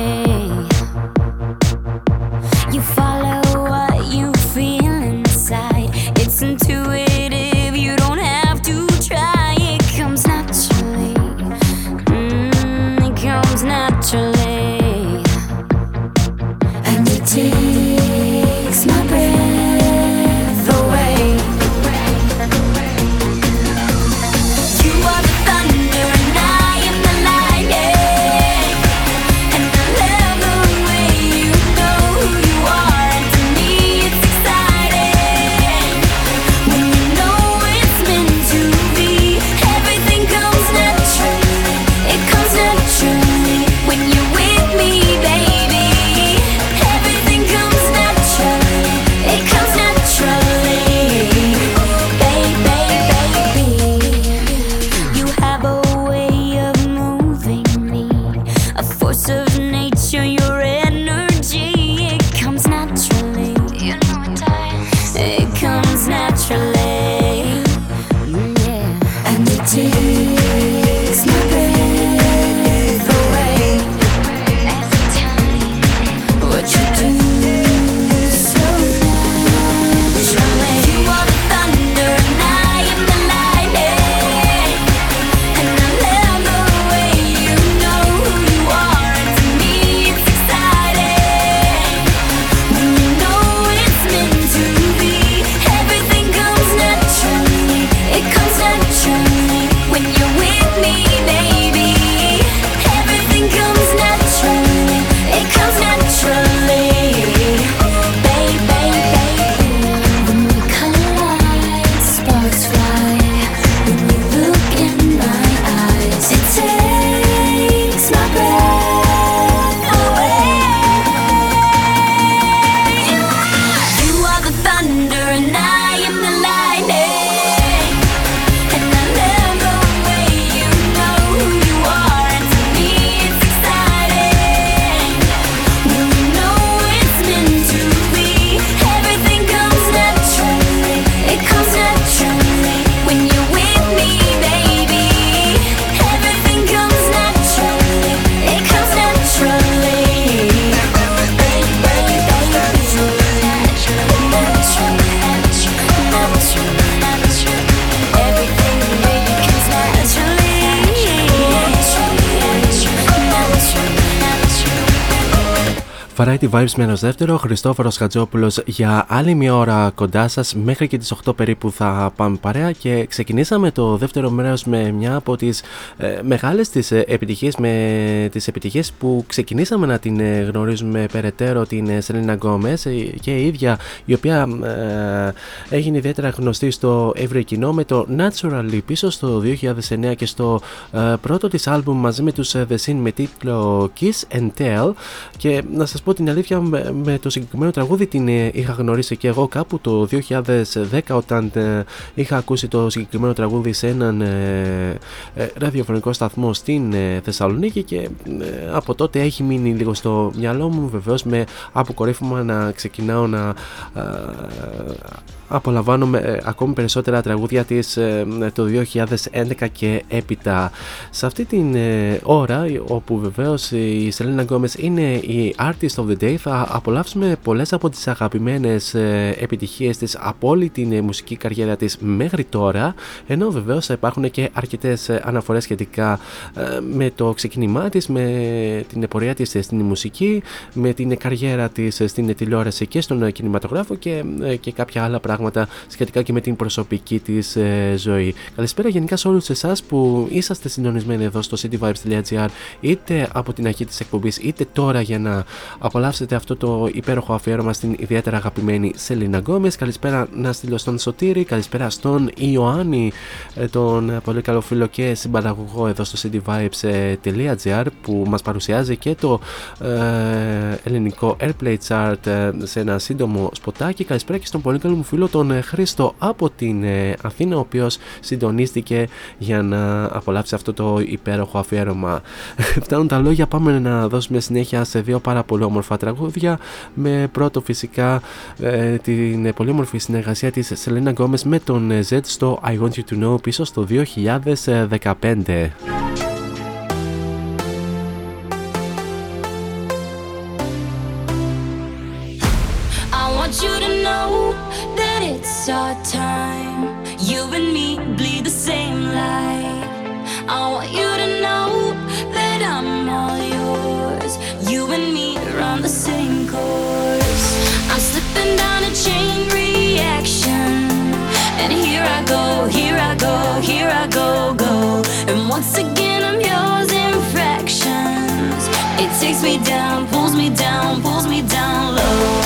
Speaker 1: Variety Vibes μέρος δεύτερο. Χριστόφορος Χατζόπουλος για άλλη μια ώρα κοντά σας. Μέχρι και τις 8 περίπου θα πάμε παρέα και ξεκινήσαμε το δεύτερο μέρος με μια από τις ε, μεγάλες τη επιτυχίες, με τις επιτυχίες που ξεκινήσαμε να την ε, γνωρίζουμε περαιτέρω την Σελίνα Γκόμεζ και η ίδια η οποία ε, έγινε ιδιαίτερα γνωστή στο ευρύ κοινό με το Naturally πίσω στο 2009 και στο ε, πρώτο της άλμπουμ μαζί με τους The Scene με τίτλο Kiss and Tell και να σας πω την αλήθεια με, το συγκεκριμένο τραγούδι την ε, είχα γνωρίσει και εγώ κάπου το 2010 όταν ε, είχα ακούσει το συγκεκριμένο τραγούδι σε έναν ε, ραδιοφωνικό σταθμό στην Θεσσαλονίκη και από τότε έχει μείνει λίγο στο μυαλό μου βεβαίως με αποκορύφωμα να ξεκινάω να απολαμβάνουμε ε, ακόμη περισσότερα τραγούδια της ε, το 2011 και έπειτα. Σε αυτή την ε, ώρα όπου βεβαίως η Σελένα Γκόμες είναι η Artist of the Day θα απολαύσουμε πολλές από τις αγαπημένες επιτυχίες της από όλη την μουσική καριέρα της μέχρι τώρα ενώ βεβαίως θα υπάρχουν και αρκετές αναφορές σχετικά με το ξεκίνημά της, με την πορεία της στην μουσική, με την καριέρα της στην τηλεόραση και στον κινηματογράφο και, και κάποια άλλα πράγματα σχετικά και με την προσωπική της ε, ζωή. Καλησπέρα γενικά σε όλους εσάς που είσαστε συντονισμένοι εδώ στο cityvibes.gr είτε από την αρχή της εκπομπής είτε τώρα για να απολαύσετε αυτό το υπέροχο αφιέρωμα στην ιδιαίτερα αγαπημένη Σελίνα Γκόμες. Καλησπέρα να στείλω στον Σωτήρη, καλησπέρα στον Ιωάννη, ε, τον πολύ καλό φίλο και συμπαραγωγό εδώ στο cityvibes.gr που μας παρουσιάζει και το ε, ελληνικό Airplay Chart ε, σε ένα σύντομο σποτάκι. Καλησπέρα και στον πολύ καλό μου φίλο τον ε, Χρήστο από την ε, Αθήνα ο οποίος συντονίστηκε για να απολαύσει αυτό το υπέροχο αφιέρωμα. Φτάνουν τα λόγια, πάμε να δώσουμε συνέχεια σε δύο πάρα πολύ όμορφα τραγούδια με πρώτο φυσικά ε, την πολύ όμορφη συνεργασία της Σελένα Γκόμες με τον Z στο I Want You To Know πίσω στο 2015.
Speaker 6: Once again, I'm yours in fractions. It takes me down, pulls me down, pulls me down low.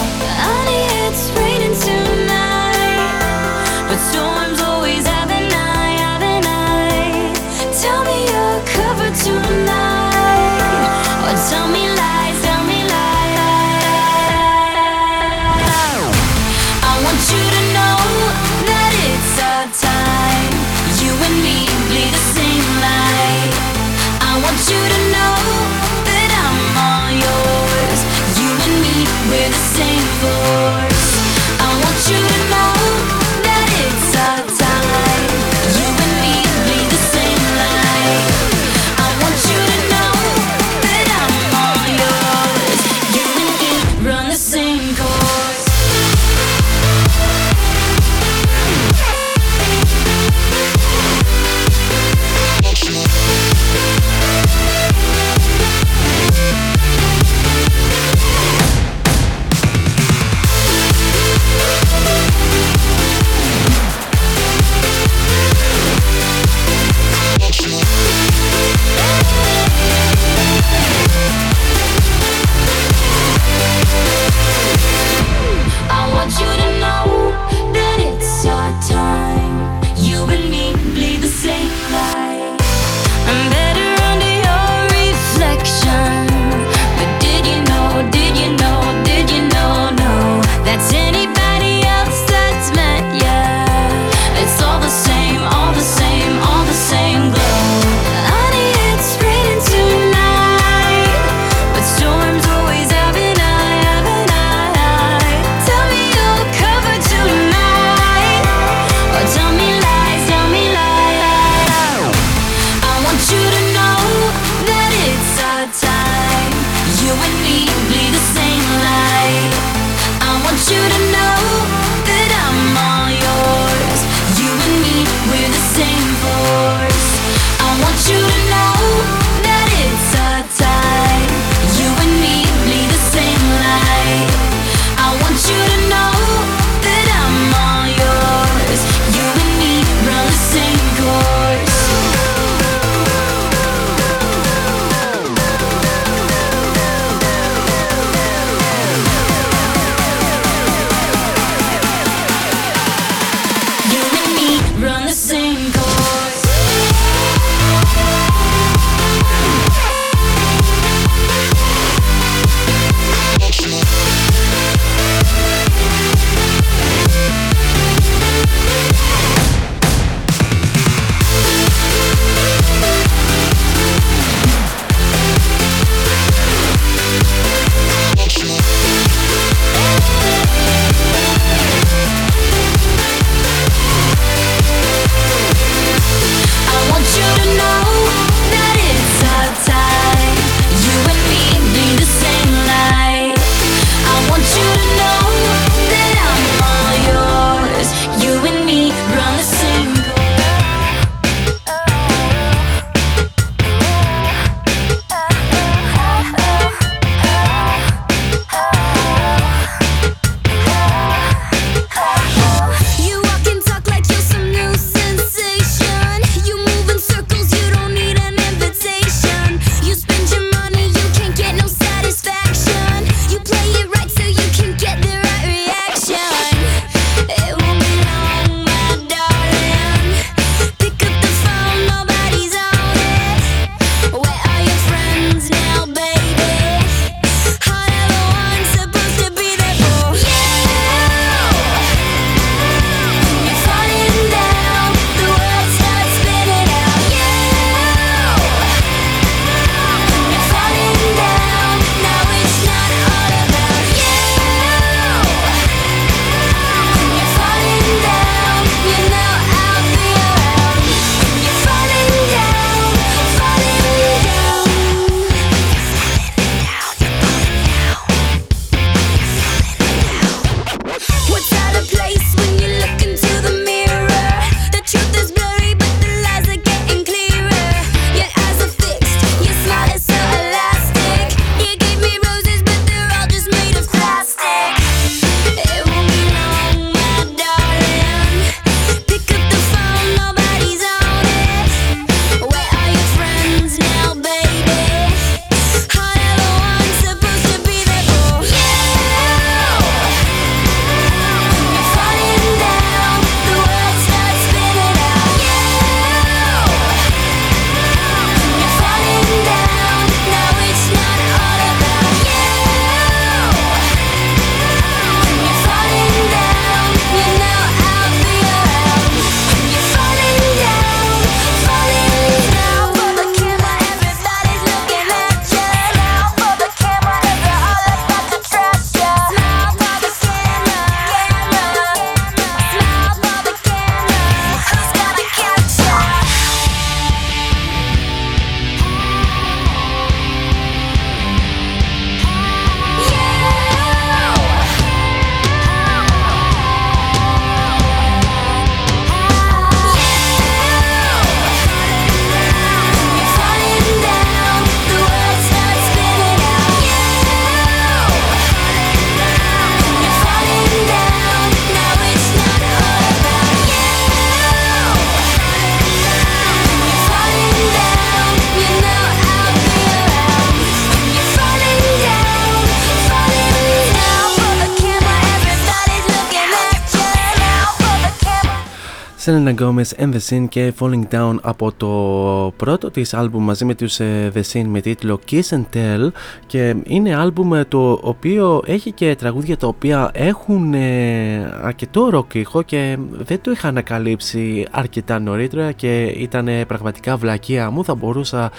Speaker 1: Gomez and The Scene και Falling Down από το πρώτο της άλμπουμ μαζί με τους ε, The Scene με τίτλο Kiss and Tell. Και είναι άλμπουμ το οποίο έχει και τραγούδια τα οποία έχουν ε, αρκετό ροκ ήχο και δεν το είχα ανακαλύψει αρκετά νωρίτερα και ήταν πραγματικά βλακεία μου. Θα μπορούσα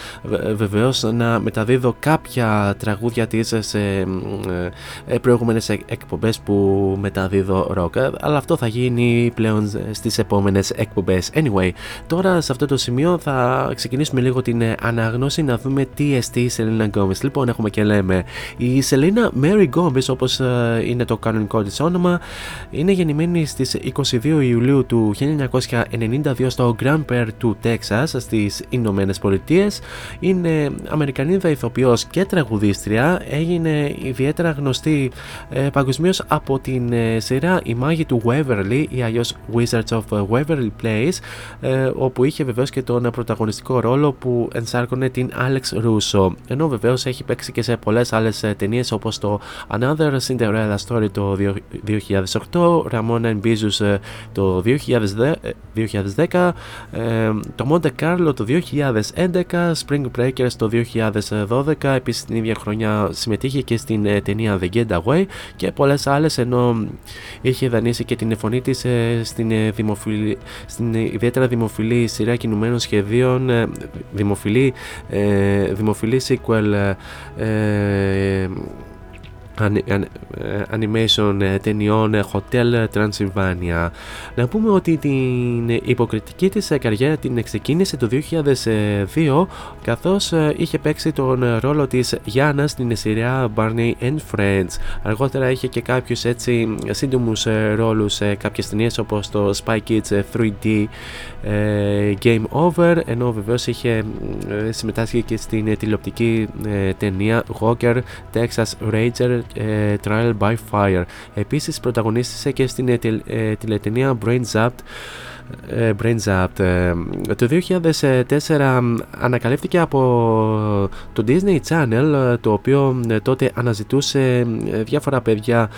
Speaker 1: βεβαίως να μεταδίδω κάποια τραγούδια της σε ε, προηγούμενες εκπομπές που μεταδίδω ροκ. Αλλά αυτό θα γίνει πλέον στις επόμενες εκπομπές anyway τώρα σε αυτό το σημείο θα ξεκινήσουμε λίγο την αναγνώση να δούμε τι εστί η Σελίνα Γκόμες. Λοιπόν έχουμε και λέμε η Σελίνα Marie Γκόμες όπως ε, είναι το κανονικό της όνομα είναι γεννημένη στις 22 Ιουλίου του 1992 στο Grand Prairie του Τέξας στις Ηνωμένες Πολιτείες. είναι Αμερικανίδα ηθοποιός και τραγουδίστρια. Έγινε ιδιαίτερα γνωστή ε, παγκοσμίως από την ε, σειρά «Η μάγη του Waverly» ή αλλιώς Wizards of Waverly Place ε, όπου είχε βεβαίως και τον πρωταγωνιστικό ρόλο που ενσάρκωνε την Alex Russo. Ενώ βεβαίως έχει παίξει και σε πολλές άλλες ε, ταινίες όπως το Another Cinderella Story το 2008 Ramona and Bezus ε, το 2010 το Monte Carlo το 2011 Spring Breakers το 2012 επίσης την ίδια χρονιά συμμετείχε και στην ταινία The Getaway και πολλές άλλες ενώ είχε δανείσει και την φωνή της στην, δημοφιλή, στην ιδιαίτερα δημοφιλή σειρά κινουμένων σχεδίων δημοφιλή, δημοφιλή sequel animation ε, ταινιών ε, Hotel Transylvania. Να πούμε ότι την υποκριτική της καριέρα την ξεκίνησε το 2002 καθώς ε, είχε παίξει τον ρόλο της Γιάννα στην σειρά Barney and Friends. Αργότερα είχε και κάποιους έτσι σύντομους ρόλους σε κάποιες ταινίες όπως το Spy Kids 3D Game Over ενώ βεβαίως είχε συμμετάσχει και στην τηλεοπτική ταινία Walker Texas Ranger ε, Trial by Fire. Επίσης πρωταγωνίστησε και στην ε, ε, τηλετενία Brain Zapped Brain Zapped. Το 2004 ανακαλύφθηκε από το Disney Channel το οποίο τότε αναζητούσε διάφορα παιδιά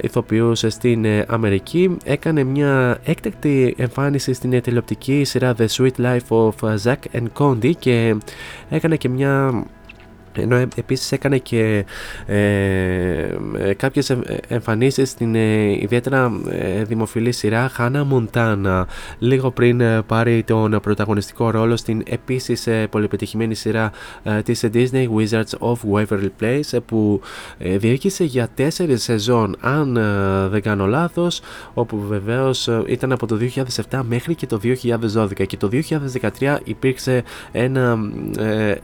Speaker 1: ηθοποιούς στην Αμερική έκανε μια έκτακτη εμφάνιση στην τηλεοπτική σειρά The Sweet Life of Zack and Condi και έκανε και μια ενώ ε, επίσης έκανε και ε, ε κάποιες εμφανίσεις στην ε, ιδιαίτερα δημοφιλή σειρά Hannah Montana λίγο πριν πάρει τον πρωταγωνιστικό ρόλο στην επίσης πολυπετυχημένη σειρά της Disney Wizards of Waverly Place που διήρκησε για τέσσερις σεζόν αν δεν κάνω λάθος όπου βεβαίως ήταν από το 2007 μέχρι και το 2012 και το 2013 υπήρξε ένα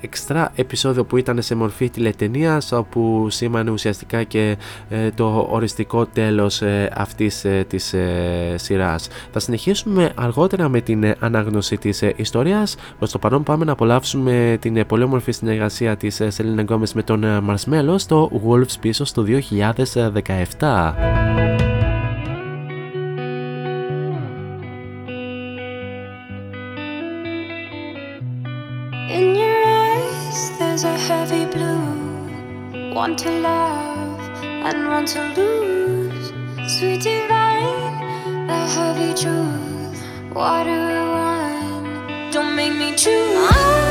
Speaker 1: εξτρά επεισόδιο που ήταν σε μορφή τηλετενίας όπου σήμανε ουσιαστικά και ε, το οριστικό τέλος ε, αυτής ε, της σειράς. Θα συνεχίσουμε αργότερα με την ανάγνωση της ιστορίας. Προς το παρόν πάμε να απολαύσουμε την πολύ όμορφη συνεργασία της Σελίνα Γκόμες με τον Marshmello στο Wolves πίσω στο 2017.
Speaker 6: One to love and one to lose. Sweet divine, the heavy truth. Water and wine, don't make me choose.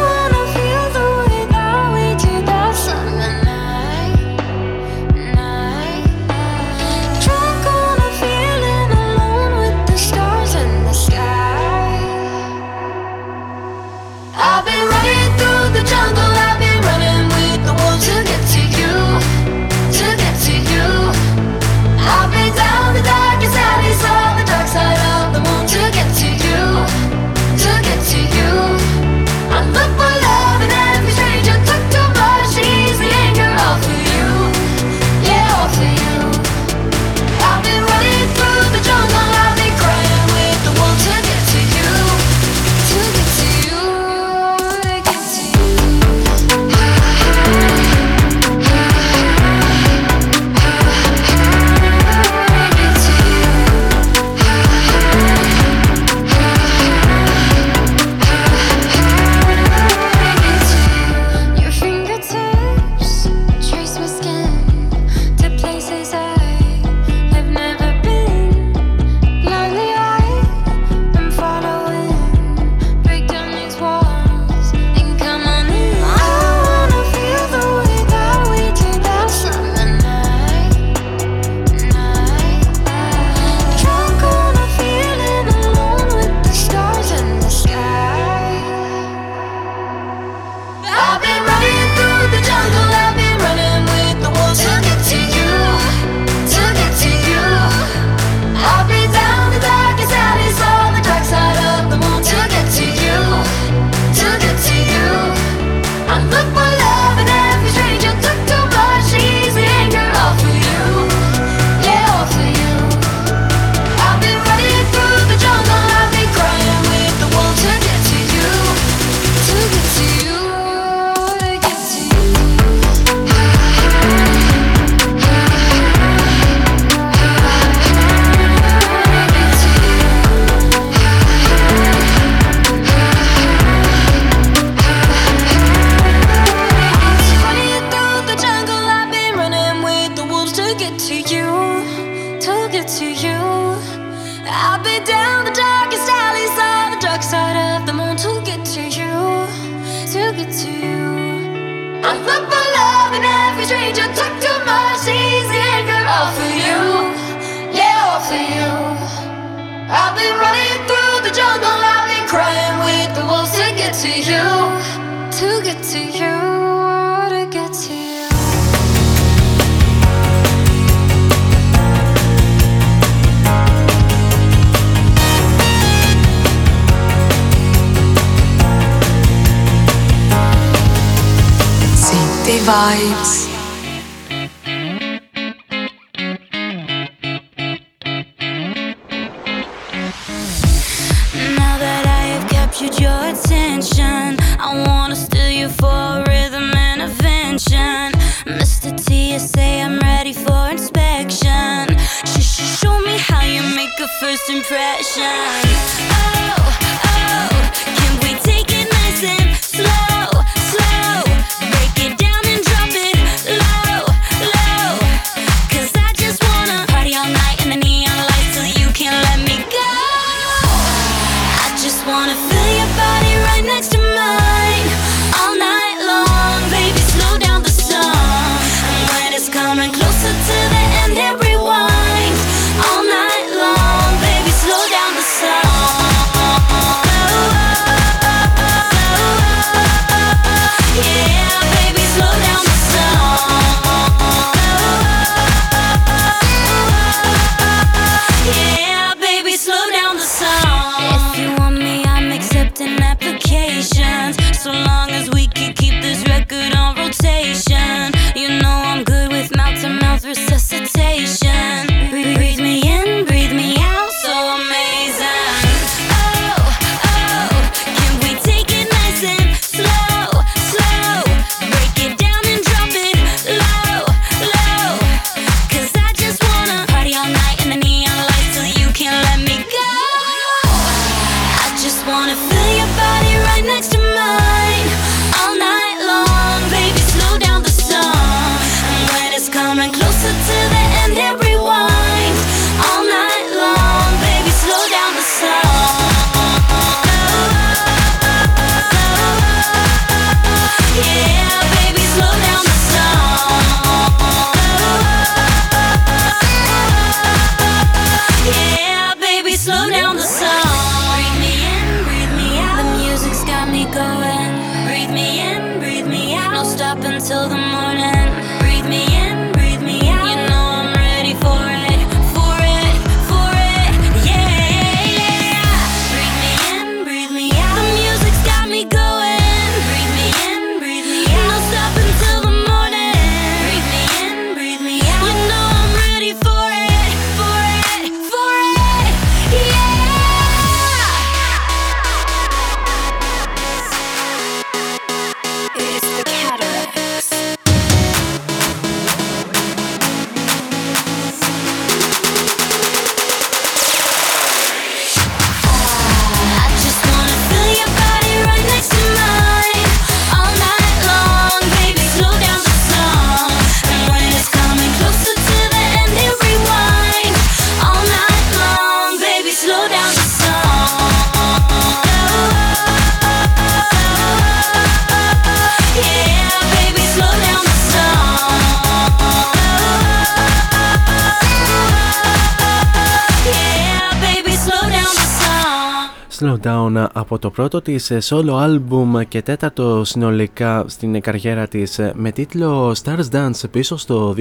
Speaker 1: από το πρώτο της ε, solo album και τέταρτο συνολικά στην καριέρα της ε, με τίτλο Stars Dance πίσω στο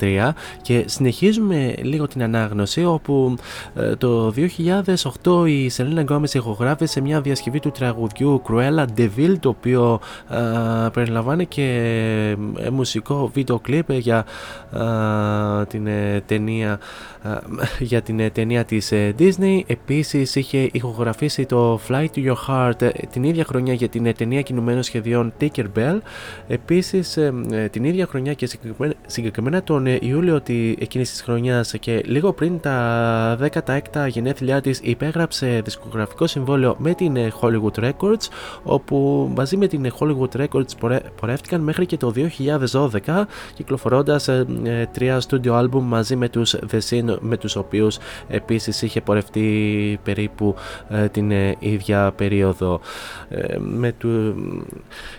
Speaker 1: 2013 και συνεχίζουμε λίγο την ανάγνωση όπου ε, το 2008 η Selena Gomez ηχογράφησε μια διασκευή του τραγουδιού Cruella Devil το οποίο περιλαμβάνει και μουσικό βίντεο κλιπ για την ταινία για την ε, ταινία της ε, Disney. Επίσης είχε ηχογραφήσει το Fly to Your Heart ε, την ίδια χρονιά για την ταινία κινουμένων σχεδιών Ticker Bell. Επίσης την ίδια χρονιά και συγκεκριμένα τον Ιούλιο εκείνης της χρονιάς και λίγο πριν τα 16 γενέθλιά της υπέγραψε δισκογραφικό συμβόλαιο με την Hollywood Records όπου μαζί με την Hollywood Records πορεύτηκαν μέχρι και το 2012 κυκλοφορώντας τρία studio album μαζί με τους The με τους οποίους επίσης είχε πορευτεί περίπου ε, την ε, ίδια περίοδο. Ε, με του...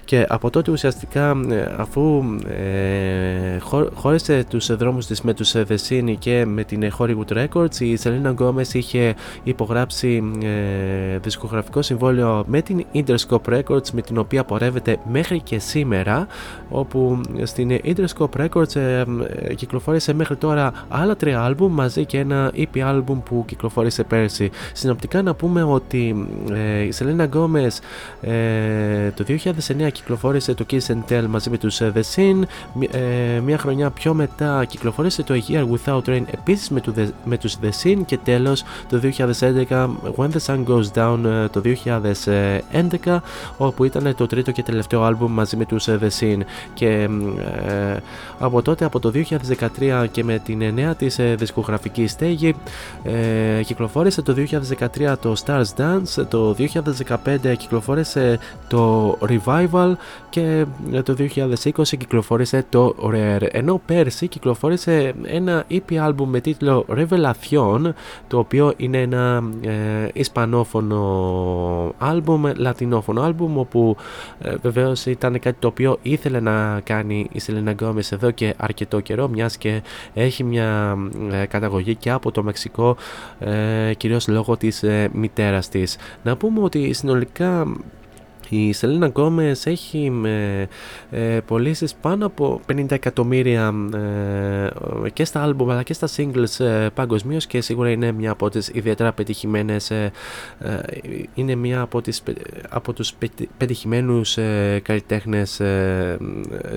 Speaker 1: και από τότε ουσιαστικά αφού ε, χώρισε τους δρόμους της με τους The Scene και με την Hollywood Records η Selena Gomez είχε υπογράψει ε, δισκογραφικό συμβόλαιο με την Interscope Records με την οποία πορεύεται μέχρι και σήμερα όπου στην Interscope Records ε, κυκλοφόρησε μέχρι τώρα άλλα τρία άλμπουμ μαζί και ένα EP άλμπουμ που κυκλοφόρησε πέρσι. Συνοπτικά να πούμε ότι ε, η Selena Gomez ε, το 2009 κυκλοφόρησε το Kiss and Tell μαζί με τους The Sin ε, μια χρονιά πιο μετά κυκλοφόρησε το A Year Without Rain επίσης με, το, με τους The Sin και τέλος το 2011 When the Sun Goes Down ε, το 2011 όπου ήταν το τρίτο και τελευταίο άλμπουμ μαζί με τους The Sin και ε, από τότε από το 2013 και με την νέα της ε, δισκογραφική στέγη ε, κυκλοφόρησε το 2013 το Stars Dance το 2015 κυκλοφόρησε το Revival και το 2020 κυκλοφόρησε το Rare. Ενώ πέρσι κυκλοφόρησε ένα EP album με τίτλο Revelation το οποίο είναι ένα ε, ισπανόφωνο album, λατινόφωνο album όπου ε, βεβαίως ήταν κάτι το οποίο ήθελε να κάνει η Selena Gomez εδώ και αρκετό καιρό μιας και έχει μια ε, καταγωγή και από το Μεξικό ε, κυρίως λόγω της ε, μητέρας της. Να πούμε ότι συνολικά η Σελίνα Γκόμες έχει με, ε, πωλήσεις πάνω από 50 εκατομμύρια ε, και στα άλμπουμ αλλά και στα singles ε, παγκοσμίως και σίγουρα είναι μια από τις ιδιαίτερα πετυχημένες ε, ε, είναι μια από, τις, από τους πετυχημένους ε, καλλιτέχνες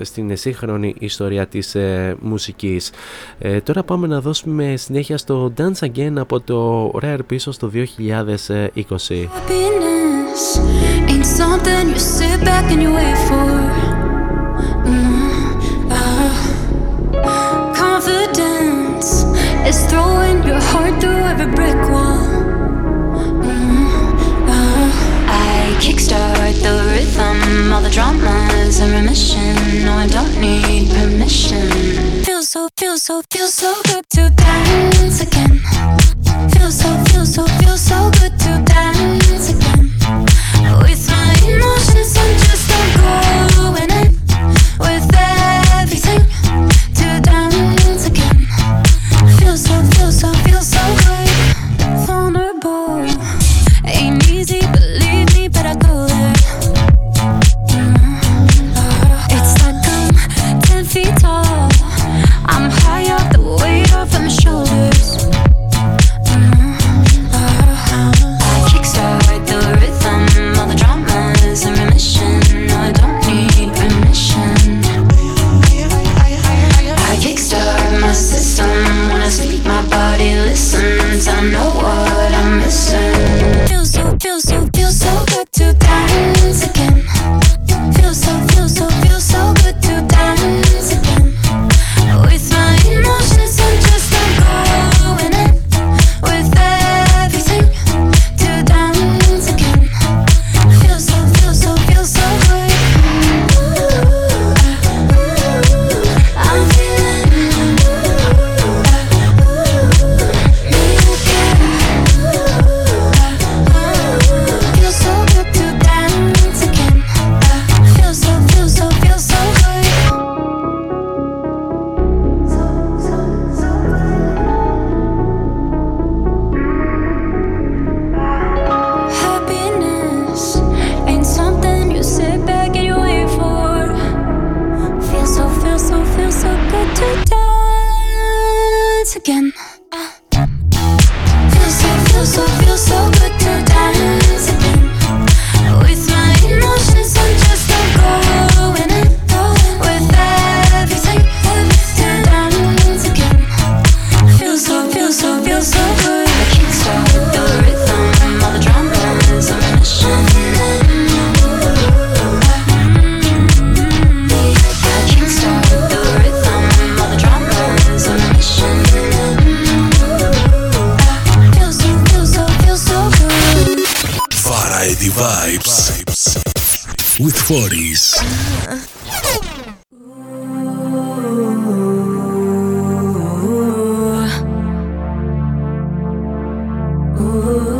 Speaker 1: στην σύγχρονη ιστορία της μουσικής. Τώρα πάμε να δώσουμε συνέχεια στο Dance Again από το Rare πίσω στο 2020. Something you sit back and you wait for. Mm, uh, confidence is throwing your heart through every brick wall. Mm, uh, I kickstart the rhythm, all the dramas in remission. No, I don't need permission. Feels so, feels so, feels so good to dance again. Feels so, feels so, feels so good to dance again. With emotions, I'm just going two times again. Feel so.
Speaker 6: Flores. Uh, uh, uh,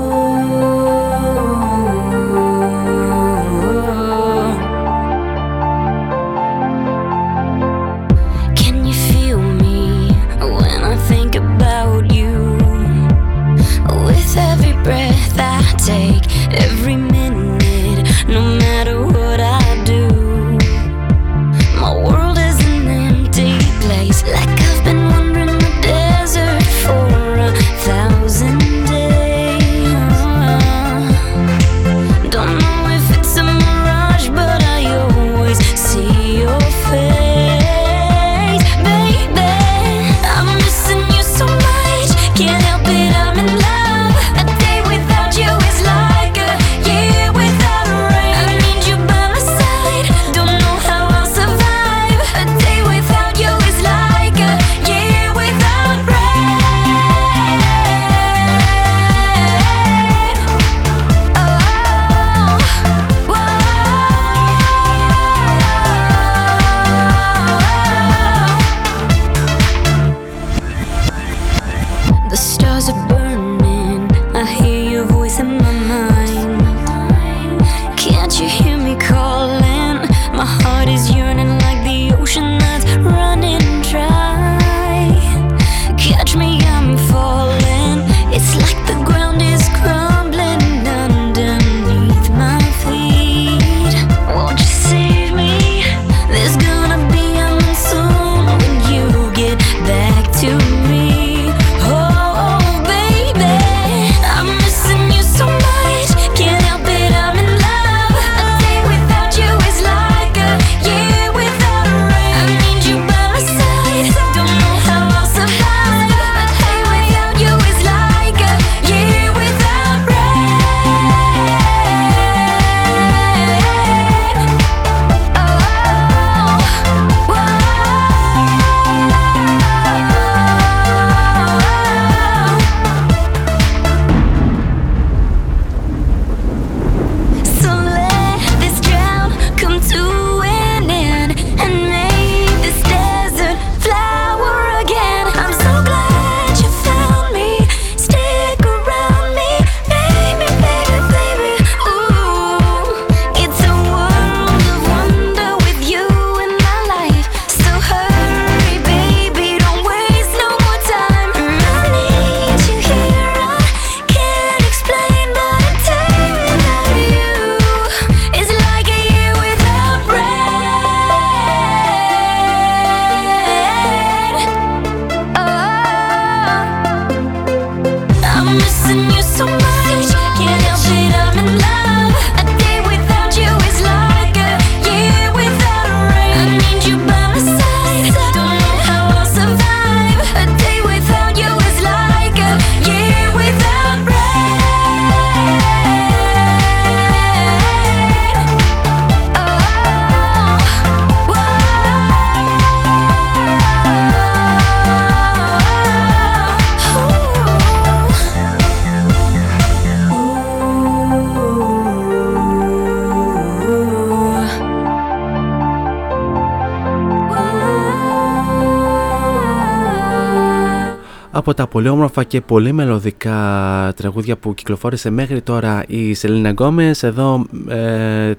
Speaker 1: Από τα πολύ όμορφα και πολύ μελωδικά τραγούδια που κυκλοφόρησε μέχρι τώρα η Σελίνα Γκόμες. Εδώ ε,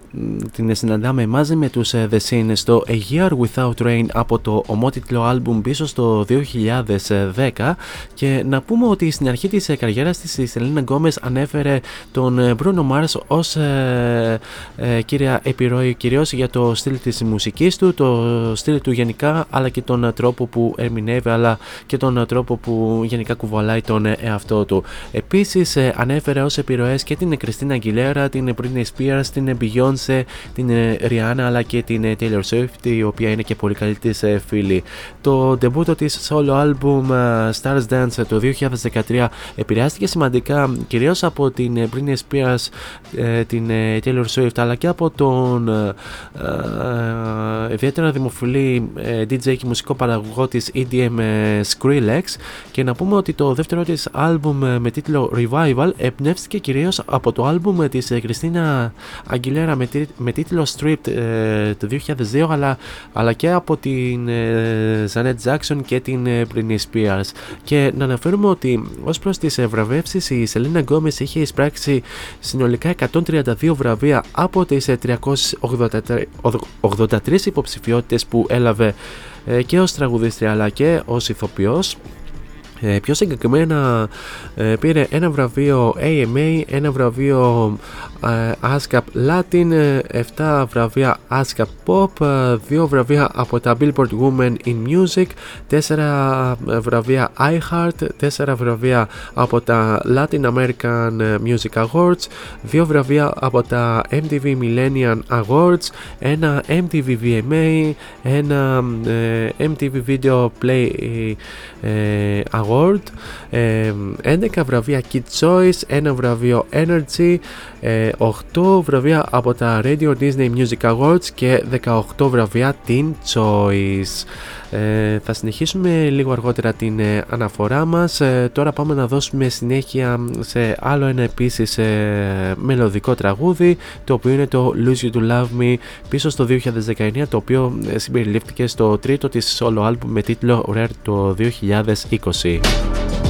Speaker 1: την συναντάμε μαζί με τους ε, The Scene στο A Year Without Rain από το ομότιτλο άλμπουμ πίσω στο 2010 και να πούμε ότι στην αρχή της ε, καριέρας της η Σελίνα Γκόμες ανέφερε τον ε, Bruno Mars ως ε, ε, κύρια επιρροή κυρίως για το στυλ της μουσικής του, το στυλ του γενικά αλλά και τον ε, τρόπο που ερμηνεύει αλλά και τον ε, τρόπο που γενικά κουβαλάει τον ε, εαυτό του. Επίσης ε, ανέφερε ως επιρροές και την Κριστίνα Αγγιλέρα, την Britney Spears, την Beyoncé, την ε, Rihanna αλλά και την ε, Taylor Swift η οποία είναι και πολύ καλή της ε, φίλη. Το ντεμπούτο της solo album ε, Stars Dance ε, το 2013 επηρεάστηκε σημαντικά κυρίως από την ε, Britney Spears, ε, την ε, Taylor Swift αλλά και από τον ε, ε, ιδιαίτερα δημοφιλή ε, DJ και μουσικό παραγωγό της EDM ε, Skrillex και να πούμε ότι το δεύτερο της άλμπουμ ε, με τίτλο Revival εμπνεύστηκε κυρίως από το άλμπουμ ε, της Κριστίνα Αγγιλέρα με, τί- με τίτλο Stripped ε, το 2002 αλλά, αλλά και από την ε, Janet Jackson και την ε, Britney Spears. Και να αναφέρουμε ότι ως προς τις ε, βραβεύσεις η Selena Gomez είχε εισπράξει συνολικά 132 βραβεία από τις ε, 383 υποψηφιότητες που έλαβε ε, και ως τραγουδίστρια αλλά και ως ηθοποιός. Ε, πιο συγκεκριμένα ε, πήρε ένα βραβείο AMA, ένα βραβείο ε, ASCAP Latin, ε, 7 βραβεία ASCAP Pop, ε, 2 βραβεία από τα Billboard Women in Music, 4 βραβεία iHeart, 4 βραβεία από τα Latin American Music Awards, 2 βραβεία από τα MTV Millennium Awards, ένα MTV VMA, ένα ε, MTV Video Play ε, Award, ε, 11 βραβεία Kid Choice, ένα βραβείο Energy, ε, 8 βραβεία από τα Radio Disney Music Awards και 18 βραβεία Teen Choice. Ε, θα συνεχίσουμε λίγο αργότερα την ε, αναφορά μας. Ε, τώρα πάμε να δώσουμε συνέχεια σε άλλο ένα επίσης ε, μελωδικό τραγούδι το οποίο είναι το Lose You To Love Me πίσω στο 2019 το οποίο ε, συμπεριλήφθηκε στο τρίτο της solo album με τίτλο Rare το 2020.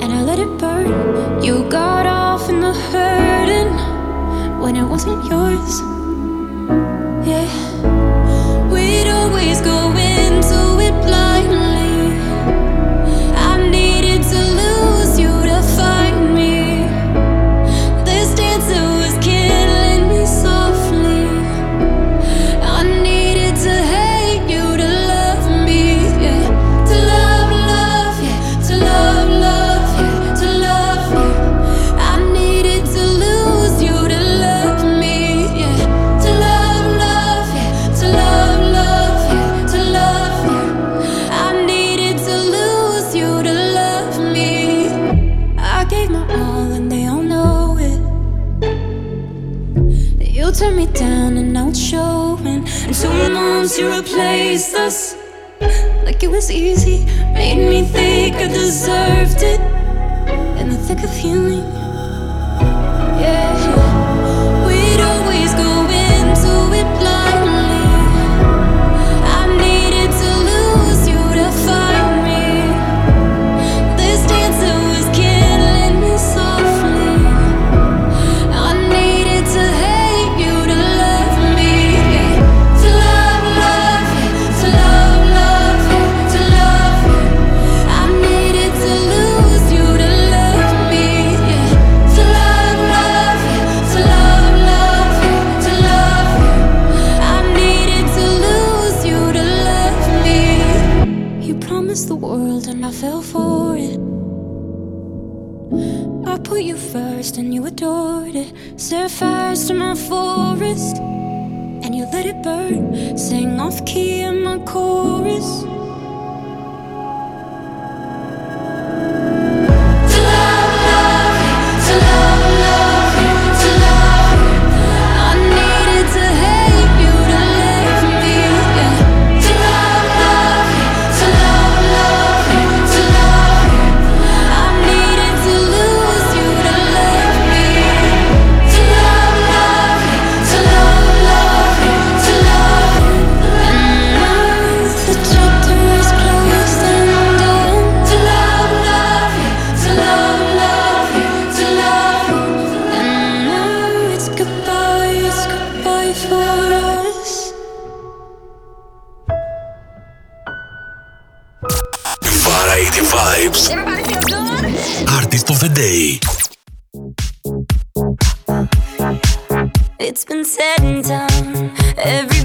Speaker 6: and I let it burn. You got off in the hurting when it wasn't yours. Yeah, we'd always go into You turned me down and it's showing. And two months you replaced us like it was easy. Made me think I deserved it in the thick of healing. Yeah, and you adored it. Set fires to my forest and you let it burn. Sing off key in my chorus. The
Speaker 2: Day.
Speaker 6: It's been said and done. Every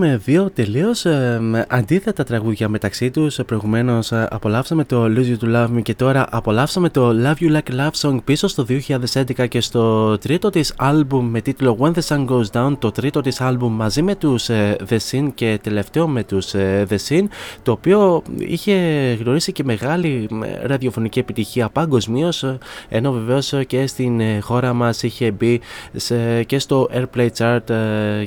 Speaker 1: μεταδώσαμε δύο τελείως αντίθετα τραγούδια μεταξύ τους. Προηγουμένως απολαύσαμε το Lose You to Love Me και τώρα απολαύσαμε το Love You Like Love Song πίσω στο 2011 και στο τρίτο της άλμπουμ με τίτλο When the Sun Goes Down, το τρίτο της άλμπουμ μαζί με τους The Sin και τελευταίο με τους The Sin, το οποίο είχε γνωρίσει και μεγάλη ραδιοφωνική επιτυχία παγκοσμίως, ενώ βεβαίως και στην χώρα μας είχε μπει σε, και στο Airplay Chart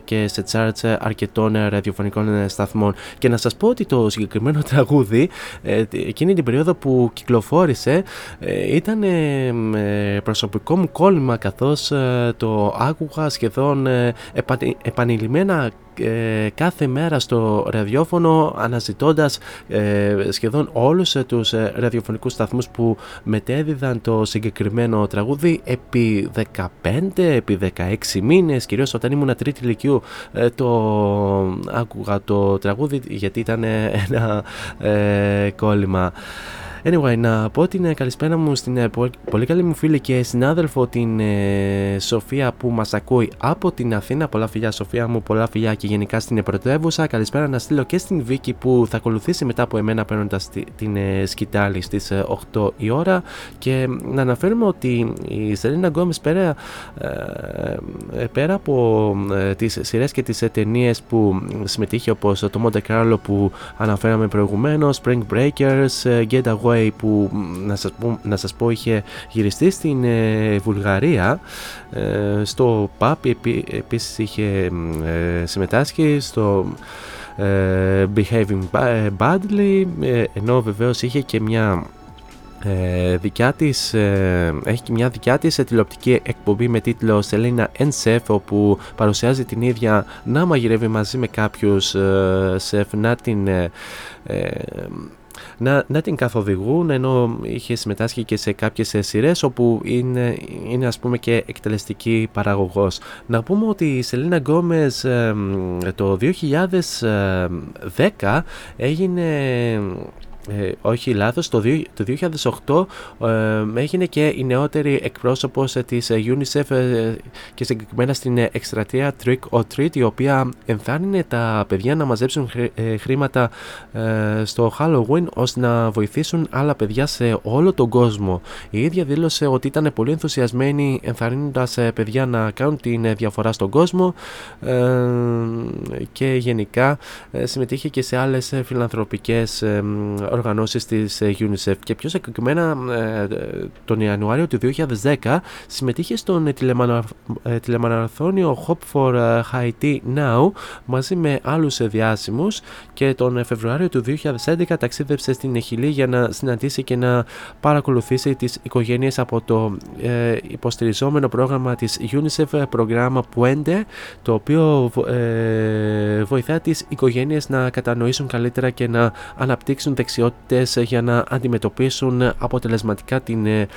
Speaker 1: και σε charts αρκετών ραδιοφωνικών σταθμών. Και να σας πω ότι το συγκεκριμένο τραγούδι ε, εκείνη την περίοδο που κυκλοφόρησε ε, ήταν ε, προσωπικό μου κόλλημα καθώς το άκουγα σχεδόν επανειλημμένα ε, κάθε μέρα στο ραδιόφωνο αναζητώντας ε, σχεδόν όλους ε, τους ε, ραδιοφωνικούς σταθμούς που μετέδιδαν το συγκεκριμένο τραγούδι επί 15, επί 16 μήνες. Κυρίως όταν ήμουν τρίτη ηλικίου το άκουγα το τραγούδι γιατί ήταν ένα κόλλημα Anyway, να πω την καλησπέρα μου στην ε, πολύ καλή μου φίλη και συνάδελφο την ε, Σοφία που μας ακούει από την Αθήνα. Πολλά φιλιά Σοφία μου, πολλά φιλιά και γενικά στην πρωτεύουσα. Καλησπέρα να στείλω και στην Βίκη που θα ακολουθήσει μετά από εμένα παίρνοντας την ε, σκυτάλη στις 8 η ώρα και να αναφέρουμε ότι η Σελίνα Γκόμες πέρα, πέρα από τις σειρές και τις ταινίες που συμμετείχε όπως το Monte Carlo που αναφέραμε προηγουμένως, Spring Breakers, Getaway που να σας πω, να σας πω είχε γυριστεί στην ε, Βουλγαρία ε, στο ΠΑΠ επί, επίσης είχε ε, συμμετάσχει στο Behaving Badly ενώ βεβαίως είχε και μια ε, δικιά της, έχει και μια δικιά της τηλεοπτική εκπομπή με τίτλο Selena and Chef όπου παρουσιάζει την ίδια να μαγειρεύει μαζί με κάποιους σεφ. Να την να, να την καθοδηγούν ενώ είχε συμμετάσχει και σε κάποιες σειρές όπου είναι, είναι ας πούμε και εκτελεστική παραγωγός. Να πούμε ότι η Σελίνα Γκόμες το 2010 έγινε ε, όχι λάθος, το, το 2008 ε, έγινε και η νεότερη εκπρόσωπος της UNICEF ε, και συγκεκριμένα στην εκστρατεία Trick or Treat η οποία ενθάρρυνε τα παιδιά να μαζέψουν ε, χρήματα στο Halloween ώστε να βοηθήσουν άλλα παιδιά σε όλο τον κόσμο. Η ίδια δήλωσε ότι ήταν πολύ ενθουσιασμένη ενθαρρύνοντας παιδιά να κάνουν την διαφορά στον κόσμο και γενικά συμμετείχε και σε άλλες φιλανθρωπικές οργανώσεις της ε, UNICEF και πιο συγκεκριμένα ε, τον Ιανουάριο του 2010 συμμετείχε στον ε, τηλεμαραθώνιο Hope for Haiti Now μαζί με άλλους διάσημους και τον Φεβρουάριο του 2011 ταξίδεψε στην Εχιλή για να συναντήσει και να παρακολουθήσει τις οικογένειες από το υποστηριζόμενο πρόγραμμα της UNICEF πρόγραμμα Puente το οποίο βοηθά τις οικογένειες να κατανοήσουν καλύτερα και να αναπτύξουν δεξιότητες για να αντιμετωπίσουν αποτελεσματικά την ε,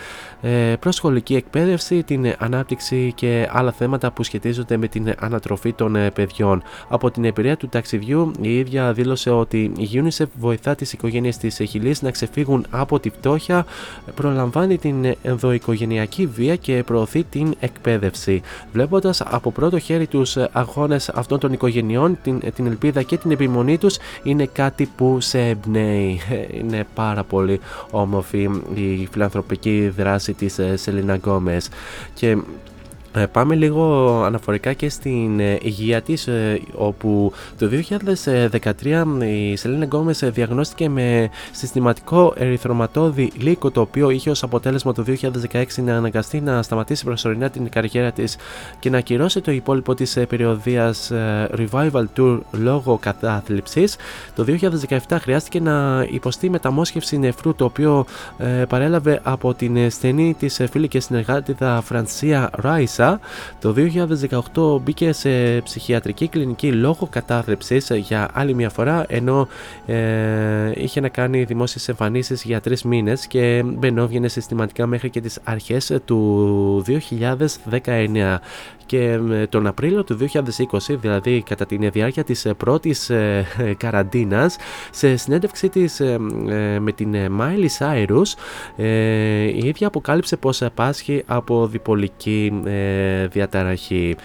Speaker 1: ε, προσχολική εκπαίδευση, την ανάπτυξη και άλλα θέματα που σχετίζονται με την ανατροφή των ε, παιδιών. Από την εμπειρία του ταξιδιού, η ίδια δήλωσε ότι η UNICEF βοηθά τις οικογένειες της Χιλής να ξεφύγουν από τη φτώχεια, προλαμβάνει την ενδοοικογενειακή βία και προωθεί την εκπαίδευση. Βλέποντας από πρώτο χέρι τους αγώνες αυτών των οικογενειών, την, την ελπίδα και την επιμονή τους είναι κάτι που σε εμπνέει είναι πάρα πολύ όμορφη η φιλανθρωπική δράση της Σελίνα Γκόμες. Και ε, πάμε λίγο αναφορικά και στην ε, υγεία της ε, όπου το 2013 η Σελίνα Γκόμες διαγνώστηκε με συστηματικό ερυθροματώδη λύκο το οποίο είχε ως αποτέλεσμα το 2016 να αναγκαστεί να σταματήσει προσωρινά την καριέρα της και να ακυρώσει το υπόλοιπο της περιοδείας Revival Tour λόγω κατάθλιψης. Το 2017 χρειάστηκε να υποστεί μεταμόσχευση νεφρού το οποίο παρέλαβε από την στενή της φίλη και συνεργάτηδα Φρανσία Ράισα το 2018 μπήκε σε ψυχιατρική κλινική λόγω κατάθλιψης για άλλη μια φορά ενώ ε, είχε να κάνει δημόσιες εμφανίσεις για τρεις μήνες και μπαινόβγαινε συστηματικά μέχρι και τις αρχές του 2019 και τον Απρίλιο του 2020, δηλαδή κατά τη διάρκεια της ε, πρώτης ε, καραντίνας, σε συνέντευξή της ε, με την Miley Cyrus, η ίδια αποκάλυψε πως πάσχει από διπολική
Speaker 7: διαταραχή.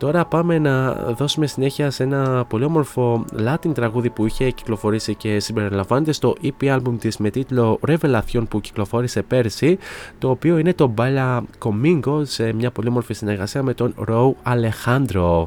Speaker 7: Τώρα πάμε να δώσουμε συνέχεια σε ένα πολύ όμορφο Latin τραγούδι που είχε κυκλοφορήσει και συμπεριλαμβάνεται στο EP album της με τίτλο Revelation που κυκλοφόρησε πέρσι το οποίο είναι το Bala Comingo σε μια πολύ όμορφη συνεργασία με τον Ρο Alejandro.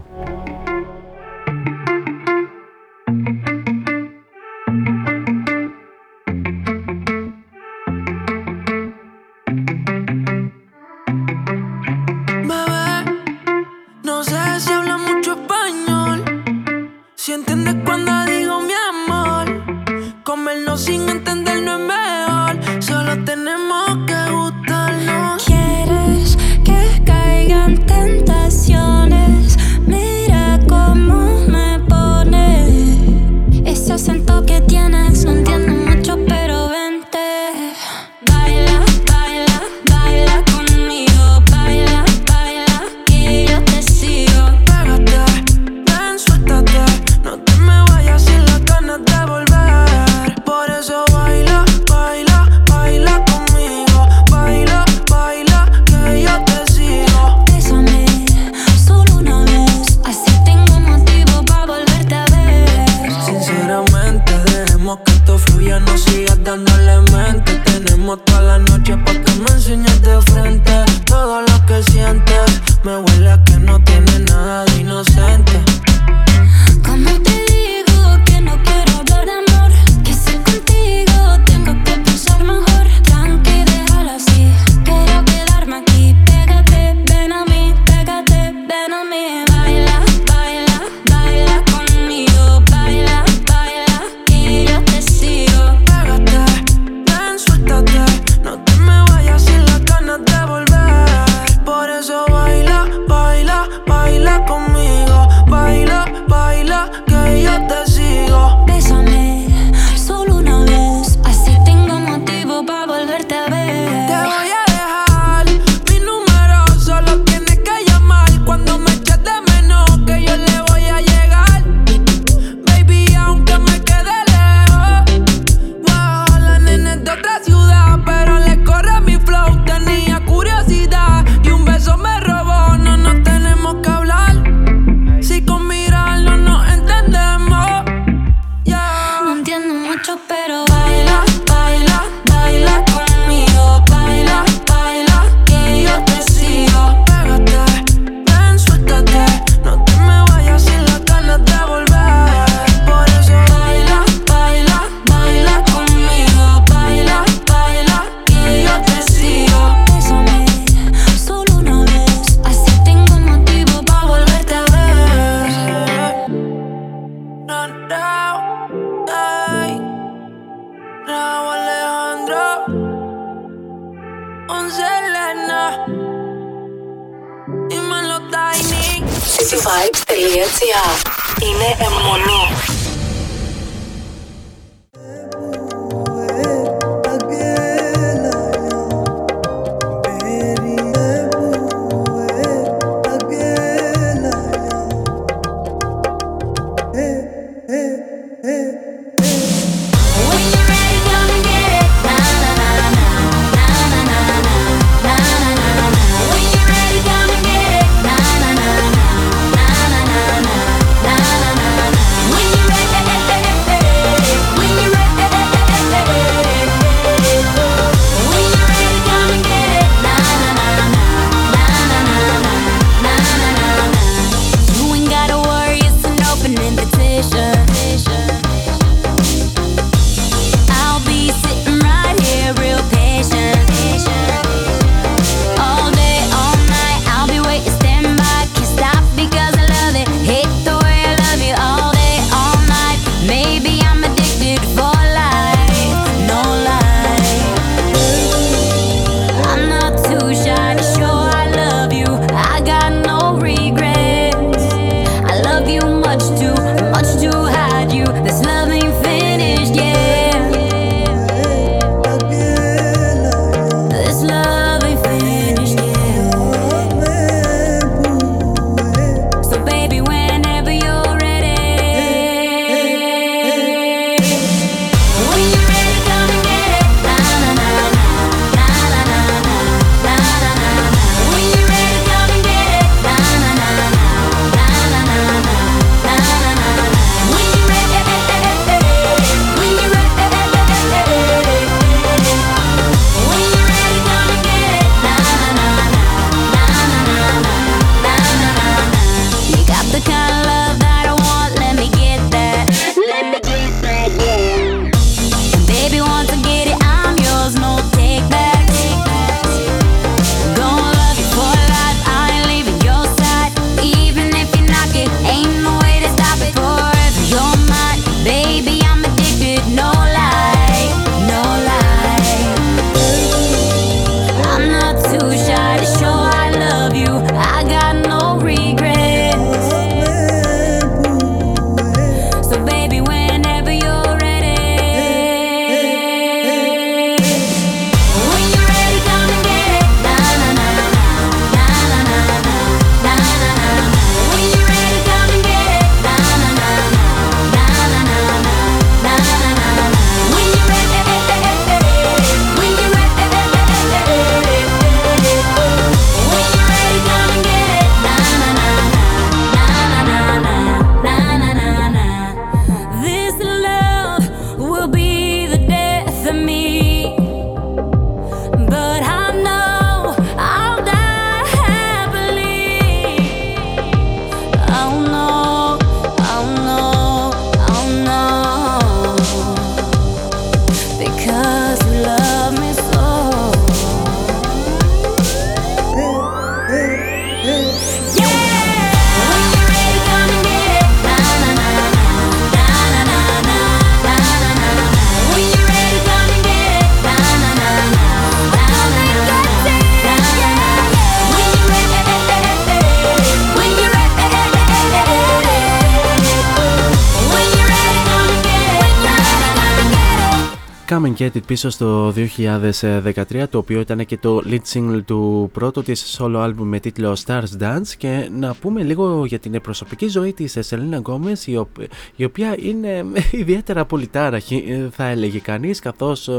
Speaker 1: Can't Get It πίσω στο 2013 το οποίο ήταν και το lead single του πρώτου της solo album με τίτλο Stars Dance. Και να πούμε λίγο για την προσωπική ζωή της Selena Gomez η, η οποία είναι ιδιαίτερα πολυτάραχη θα έλεγε κανείς καθώς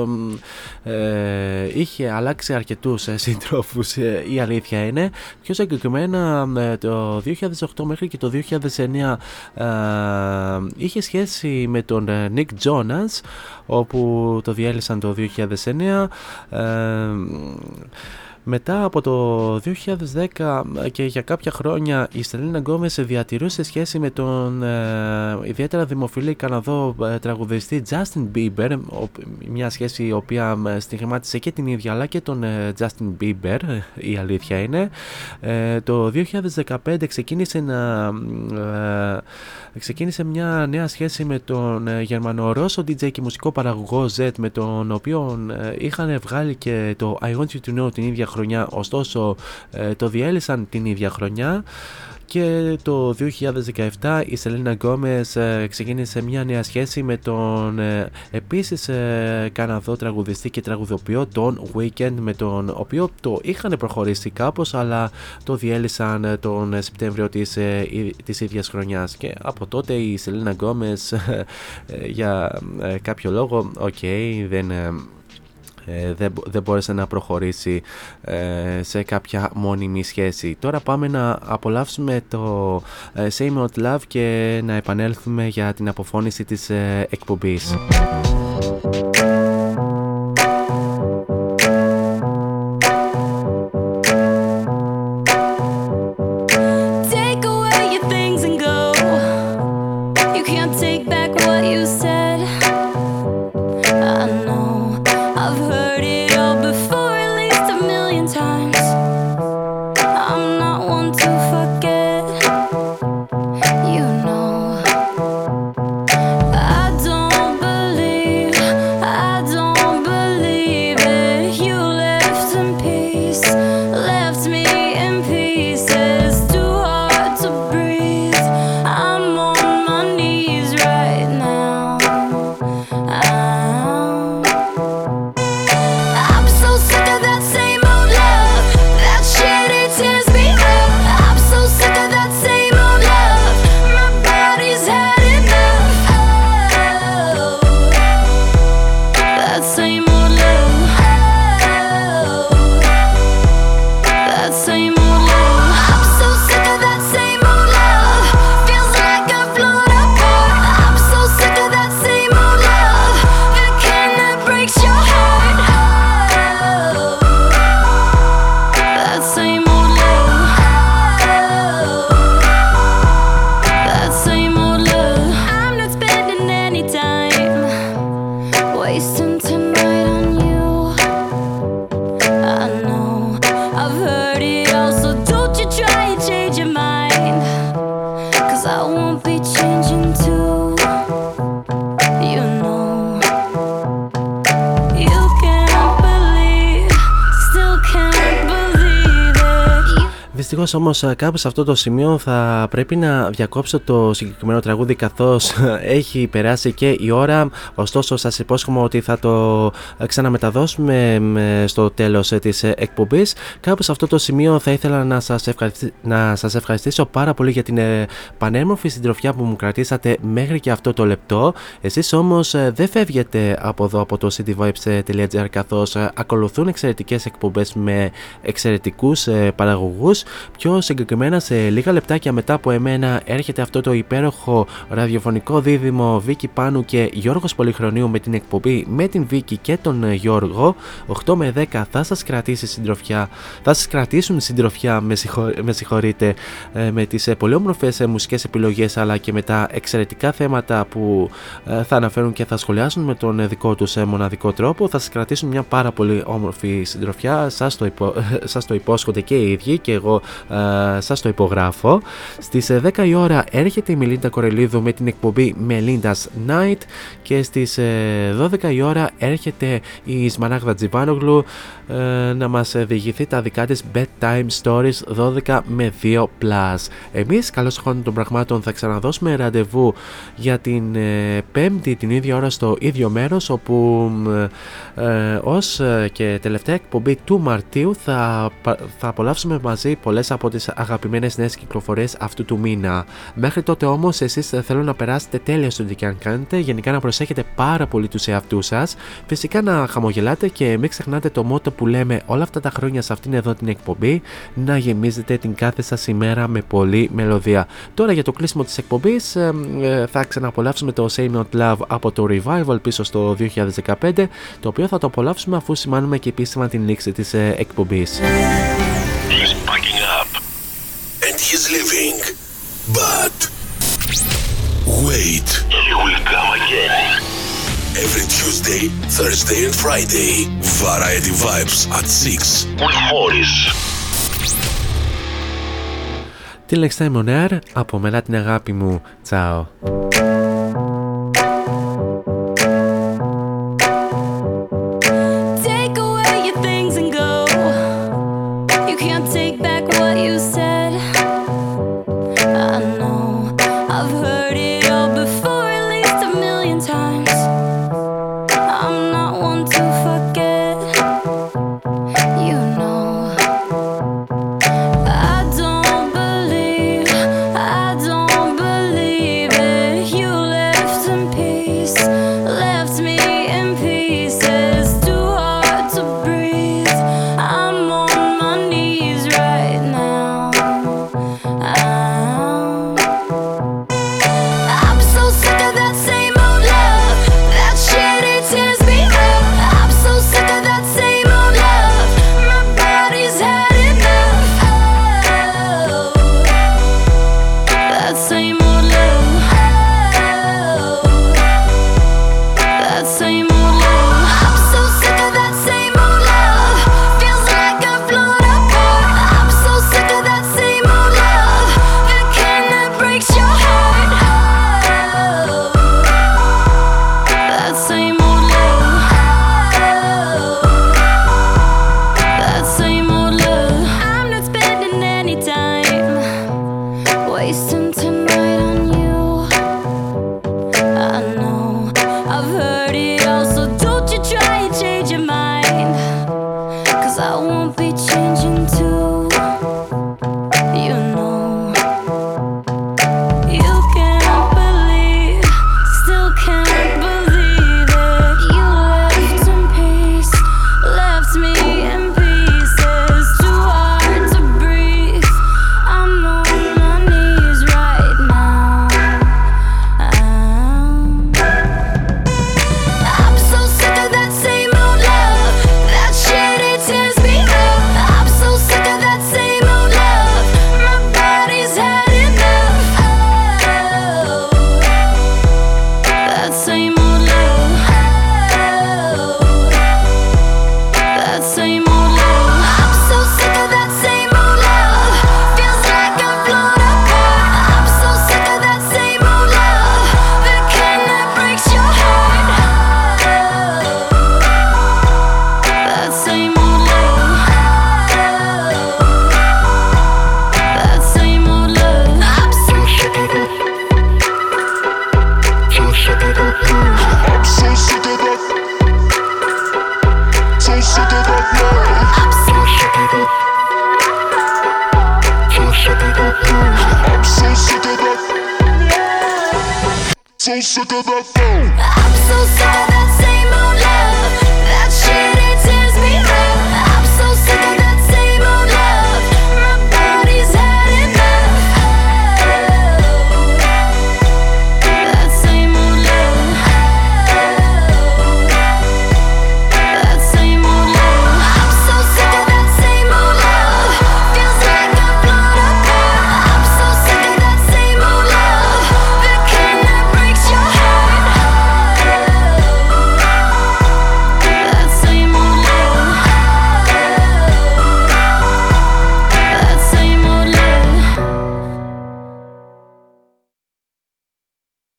Speaker 1: ε, είχε αλλάξει αρκετούς ε, συντρόφους ε, η αλήθεια είναι. Πιο συγκεκριμένα το 2008 μέχρι και το 2009 ε, είχε σχέση με τον Nick Jonas όπου το διέλυσαν το 2009 μετά από το 2010 και για κάποια χρόνια η Στελίνα Γκόμες διατηρούσε σχέση με τον ε, ιδιαίτερα δημοφιλή Καναδό ε, τραγουδιστή Justin Bieber μια σχέση η οποία ε, στιγμάτισε και την ίδια αλλά και τον ε, Justin Bieber η αλήθεια είναι. Το 2015 ξεκίνησε να ξεκίνησε μια νέα σχέση με τον Γερμανο-Ρώσο DJ και μουσικό παραγωγό Z με τον οποίο είχαν βγάλει και το I Want You To Know την ίδια χρονιά ωστόσο ε, το διέλυσαν την ίδια χρονιά και το 2017 η Σελίνα Γκόμες ε, ξεκίνησε μια νέα σχέση με τον ε, επίσης Καναδό τραγουδιστή και τραγουδοποιό τον Weeknd με τον οποίο το είχαν προχωρήσει κάπως αλλά το διέλυσαν τον Σεπτέμβριο της, της ίδιας χρονιάς. Και από τότε η Σελίνα Γκόμες για κάποιο λόγο οκ δεν ε, δεν, δεν μπόρεσε να προχωρήσει ε, σε κάποια μόνιμη σχέση. Τώρα πάμε να απολαύσουμε το ε, Same Old Love και να επανέλθουμε για την αποφώνηση της ε, εκπομπής. Δυστυχώς όμως ε, κάπου σε αυτό το σημείο θα πρέπει να διακόψω το συγκεκριμένο τραγούδι καθώς ε, έχει περάσει και η ώρα. Ωστόσο σας υπόσχομαι ότι θα το ε, ξαναμεταδώσουμε στο τέλος της εκπομπής. Κάπου σε αυτό το σημείο θα ήθελα να σας, να σας ευχαριστήσω πάρα πολύ για την πανέμορφη συντροφιά που μου κρατήσατε μέχρι και αυτό το λεπτό. Εσείς όμως δεν φεύγετε από εδώ από το cityvibes.gr καθώς ακολουθούν εξαιρετικές εκπομπές με εξαιρετικούς παραγωγούς Πιο συγκεκριμένα σε λίγα λεπτάκια μετά από εμένα έρχεται αυτό το υπέροχο ραδιοφωνικό δίδυμο Βίκη Πάνου και Γιώργος Πολυχρονίου με την εκπομπή με την Βίκη και τον Γιώργο 8 με 10 θα σας κρατήσει συντροφιά θα σας κρατήσουν συντροφιά με, συγχω... με συγχωρείτε ε, με τις ε, πολύ όμορφες ε, μουσικές επιλογές αλλά και με τα εξαιρετικά θέματα που θα αναφέρουν και θα σχολιάσουν με τον δικό τους μοναδικό τρόπο. Θα σας κρατήσουν μια πάρα πολύ όμορφη συντροφιά. Σας το, υπο... σας το υπόσχονται και οι ίδιοι και εγώ
Speaker 6: το, ε, σας το υπογράφω. Στις 10 η ώρα έρχεται η Μελίντα Κορελίδου με την εκπομπή Melinda's Night και στις 12 η ώρα έρχεται η Σμαράγδα Τζιβάνογλου ε, να μας διηγηθεί τα δικά της Bedtime Stories 12 με 2 Plus. Εμείς καλώς χρόνων των πραγμάτων θα ξαναδώσουμε ραντεβού για την ε, πέμπτη την ίδια ώρα στο ίδιο μέρος όπου ε, ως και τελευταία εκπομπή του Μαρτίου θα, θα απολαύσουμε μαζί πολλές από τις αγαπημένες νέες κυκλοφορίες αυτού του μήνα. Μέχρι τότε όμως εσείς θέλω να περάσετε τέλεια στο τι και αν κάνετε, γενικά να προσέχετε πάρα πολύ τους εαυτούς σας, φυσικά να χαμογελάτε και μην ξεχνάτε το μότο που λέμε όλα αυτά τα χρόνια σε αυτήν εδώ την εκπομπή να γεμίζετε την κάθε σας ημέρα με πολλή μελωδία. Τώρα για το κλείσιμο της εκπομπής ε, ε, θα ξαναπολαύσουμε το Say Not Love από το Revival πίσω στο 2015 το οποίο θα το απολαύσουμε αφού σημάνουμε και επίσημα την λήξη της ε,
Speaker 2: and he's leaving. But wait, he will come again. Every Tuesday, Thursday and Friday. Variety Vibes at 6 with Morris.
Speaker 6: Till next time on air, από μένα την αγάπη μου. Τσάω.